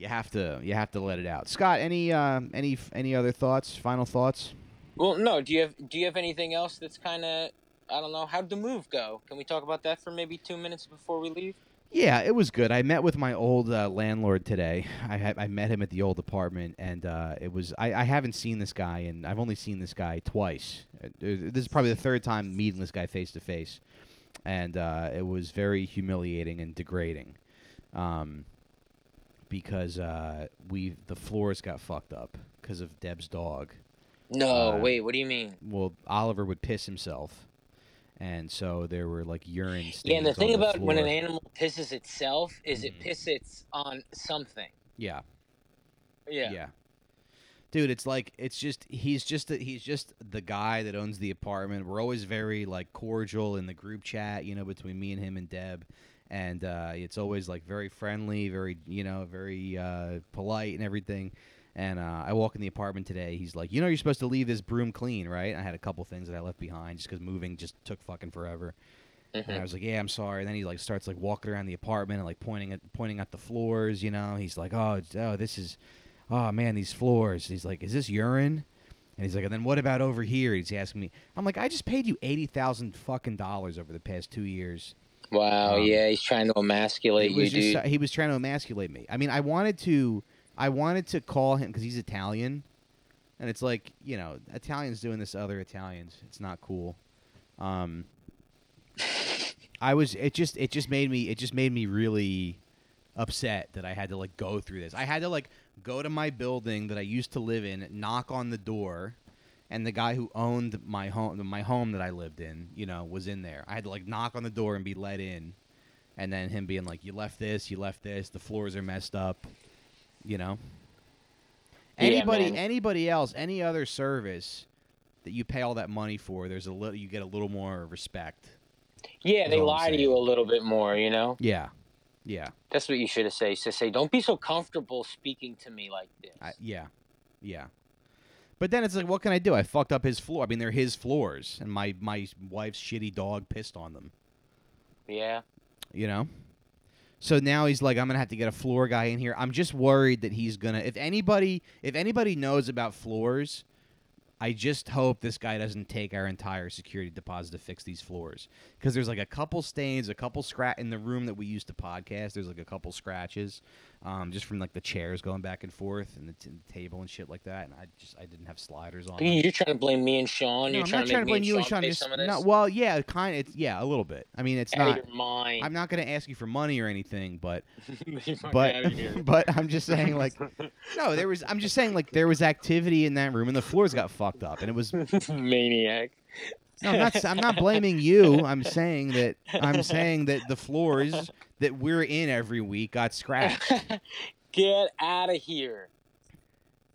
you have to you have to let it out. Scott, any uh, any any other thoughts? Final thoughts? Well, no. Do you have Do you have anything else that's kind of I don't know? How'd the move go? Can we talk about that for maybe two minutes before we leave? Yeah, it was good. I met with my old uh, landlord today. I I met him at the old apartment, and uh, it was I, I haven't seen this guy, and I've only seen this guy twice. Uh, This is probably the third time meeting this guy face to face, and uh, it was very humiliating and degrading, um, because uh, we the floors got fucked up because of Deb's dog. No. Uh, wait. What do you mean? Well, Oliver would piss himself, and so there were like urine stains. Yeah, and the thing about when an animal pisses itself is it Mhm. pisses on something. yeah. Yeah. Dude, it's like it's just he's just a, he's just the guy that owns the apartment. We're always very like cordial in the group chat, you know, between me and him and Deb, and uh, it's always like very friendly, very you know, very uh, polite and everything. And uh, I walk in the apartment today. He's like, you know, you're supposed to leave this broom clean, right? I had a couple things that I left behind just because moving just took fucking forever. And I Mhm. was like, "Yeah, I'm sorry." And then he like starts like walking around the apartment and like pointing at pointing at the floors. You know, he's like, "Oh, oh, this is, oh man, these floors." He's like, "Is this urine?" And he's like, "And then what about over here?" He's asking me. I'm like, "I just paid you eighty thousand fucking dollars over the past two years." Wow. Um, yeah, he's trying to emasculate you, just, dude. he was trying to emasculate me. I mean, I wanted to, I wanted to call him because he's Italian, and it's like you know, Italians doing this to other Italians. It's not cool. Um, *laughs* I was. It just. It just made me. It just made me really upset that I had to like go through this. I had to like go to my building that I used to live in, knock on the door, and the guy who owned my home, my home that I lived in, you know, was in there. I had to like knock on the door and be let in, and then him being like, "You left this. You left this. The floors are messed up," you know. Yeah, Anybody, man. anybody else, any other service that you pay all that money for, there's a little, you get a little more respect. Yeah, they lie to you a little bit more, you know? Yeah, yeah. That's what you should have said. To say, don't be so comfortable speaking to me like this. I, yeah, yeah. But then it's like, what can I do? I fucked up his floor. I mean, they're his floors, and my my wife's shitty dog pissed on them. yeah. You know. So now he's like, I'm gonna have to get a floor guy in here. I'm just worried that he's gonna. If anybody, if anybody knows about floors, I just hope this guy doesn't take our entire security deposit to fix these floors because there's like a couple stains, a couple scratch in the room that we used to podcast. There's like a couple scratches, um, just from like the chairs going back and forth and the, t- the table and shit like that. And I just I didn't have sliders on. You're trying to blame me and Sean. No, You're I'm trying not to trying to blame me you and and Sean Sean. Just, some of this. no, well, yeah, kind of. Yeah, a little bit. I mean, it's Out not. of your mind. I'm not going to ask you for money or anything, but *laughs* but *laughs* but I'm just saying like no, there was I'm just saying like there was activity in that room and the floors got fucked up and it was *laughs* no. I'm not I'm not blaming *laughs* you. I'm saying that I'm saying that the floors that we're in every week got scratched. *laughs* Get out of here.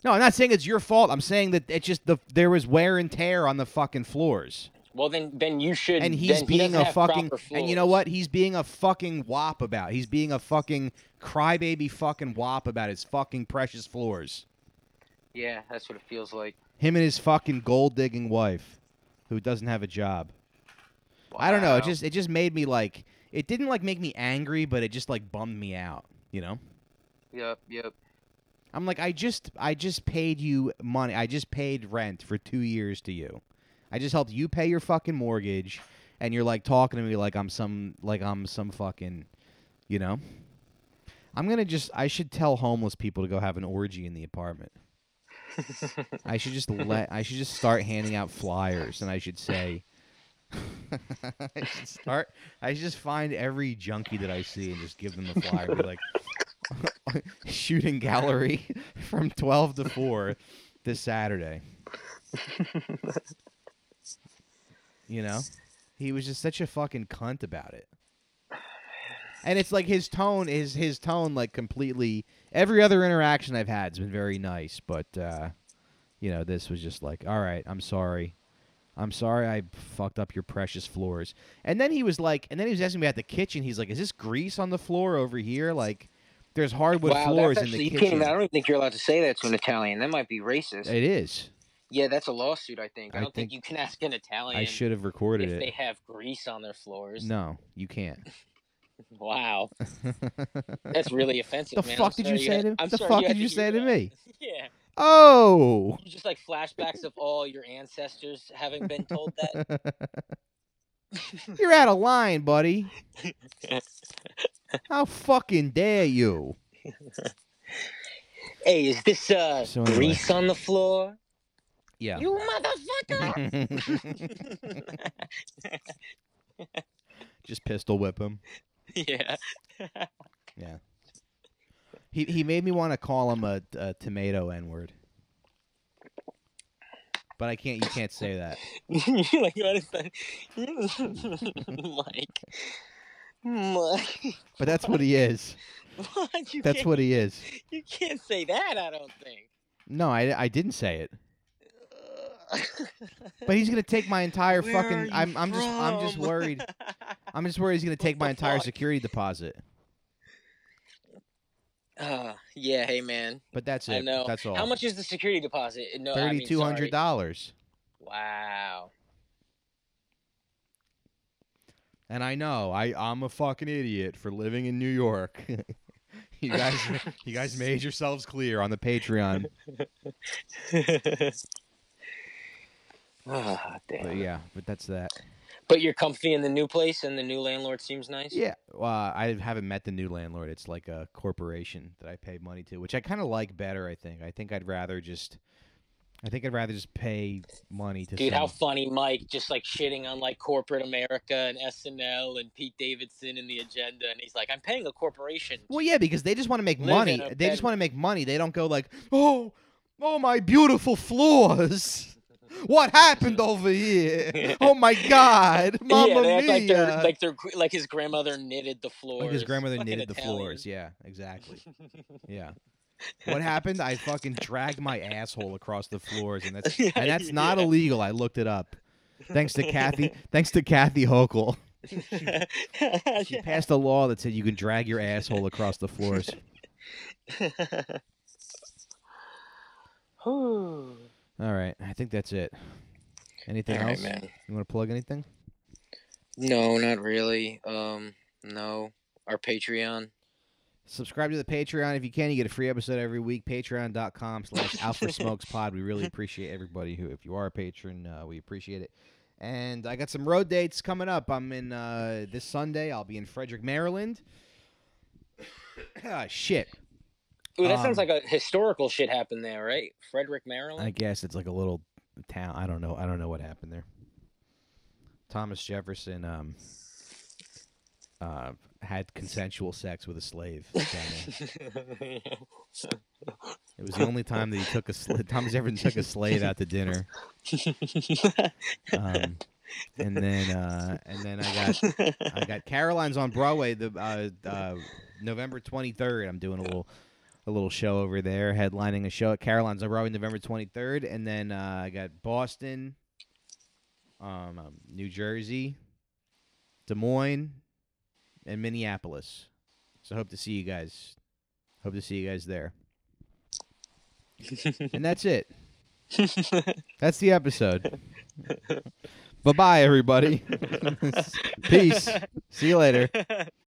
No, I'm not saying it's your fault. I'm saying that it just the there was wear and tear on the fucking floors. Well, then, then you should. And he's he being doesn't a fucking and you know what? He's being a fucking wop about. He's being a fucking crybaby fucking wop about his fucking precious floors. Yeah, that's what it feels like. Him and his fucking gold digging wife, who doesn't have a job. I don't know. It just it just made me like it didn't like make me angry, but it just like bummed me out. You know. Yep, yep. I'm like, I just I just paid you money. I just paid rent for two years to you. I just helped you pay your fucking mortgage, and you're like talking to me like I'm some like I'm some fucking, you know. I'm gonna just I should tell homeless people to go have an orgy in the apartment. *laughs* I should just let I should just start handing out flyers, and I should say. *laughs* I should start. I should just find every junkie that I see and just give them the flyer. Be like, *laughs* shooting gallery from twelve to four this Saturday. you know, he was just such a fucking cunt about it. And it's like his tone is his tone like completely. Every other interaction I've had has been very nice, but uh, you know this was just like, all right, I'm sorry. I'm sorry I fucked up your precious floors. And then he was like, and then he was asking me about the kitchen. He's like, is this grease on the floor over here? Like, there's hardwood wow, floors that's in actually, the you kitchen. can't I don't even think you're allowed to say that to an Italian. That might be racist. It is. yeah, that's a lawsuit. I think. I I don't think, think- you can ask an Italian I should have recorded if it. they have grease on their floors. No, you can't. *laughs* *laughs* Wow, *laughs* that's really offensive. The man. fuck I'm did you say to- the sorry fuck did you say to that. me? *laughs* Yeah, oh. just like flashbacks of all your ancestors having been told that. You're out of line, buddy. How fucking dare you? hey, is this uh So anyway. grease on the floor? Yeah. You motherfucker! Just pistol whip him. *laughs* yeah. Yeah. He he made me want to call him a, a tomato n word. But I can't. You can't say that. You're *laughs* like, what is that? *laughs* Mike. Mike. But that's what he is. What? You That's what he is. You can't say that, I don't think. No, I, I didn't say it. But he's gonna take my entire Where fucking. I'm I'm just I'm just worried. I'm just worried he's gonna *laughs* take my entire fuck? security deposit. Uh, yeah, hey man. But that's it. I know. That's all. How much is the security deposit? No, I mean, Thirty-two hundred dollars. Wow. And I know I I'm a fucking idiot for living in New York. *laughs* you guys you guys *laughs* made yourselves clear on the Patreon. Ah, damn. But yeah, but that's that. But you're comfy in the new place, and the new landlord seems nice. Yeah. Well, I haven't met the new landlord. It's like a corporation that I pay money to, which I kind of like better. I think. I think I'd rather just. I think I'd rather just pay money to. Dude, how funny, Mike, just like shitting on like corporate America and SNL and Pete Davidson and the agenda, and he's like, "I'm paying a corporation." Well, yeah, because they just want to make Live money. They just want to make money. They don't go like, oh, oh, my beautiful floors. What happened over here? Oh my God, Mamma yeah, they act like they're like they're like his grandmother knitted the floors. Like his grandmother Fucking knitted the Italian. floors. Yeah, exactly. Yeah. What happened? I fucking dragged my asshole across the floors, and that's Yeah, and that's not did. illegal. I looked it up. Thanks to Kathy. thanks to Kathy Hochul. She passed a law that said you can drag your asshole across the floors. All right, I think that's it. Anything All right, else? man. You want to plug anything? No, not really. Um, no. Our Patreon. Subscribe to the Patreon if you can. You get a free episode every week. Patreon.com slash *laughs* Alpha Smokes Pod. We really appreciate everybody who, if you are a patron, uh, we appreciate it. And I got some road dates coming up. I'm in uh, this Sunday. I'll be in Frederick, Maryland. *coughs* ah, shit. Ooh, that sounds Um, like a historical shit happened there, right? Frederick, Maryland. I guess it's like a little town. I don't know. I don't know what happened there. Thomas Jefferson um, uh, had consensual sex with a slave. *laughs* It was the only time that he took a sl- *laughs* Thomas Jefferson took a slave out to dinner. Um, and then uh, and then I got I got Caroline's on Broadway the uh, uh, November 23rd. I'm doing a little a little show over there, headlining a show at Caroline's on Broadway November 23rd, and then uh, I got Boston, um, um, New Jersey, Des Moines, and Minneapolis. So hope to see you guys. Hope to see you guys there. And that's it. *laughs* That's the episode. bye bye, everybody. *laughs* Peace. See you later. *laughs*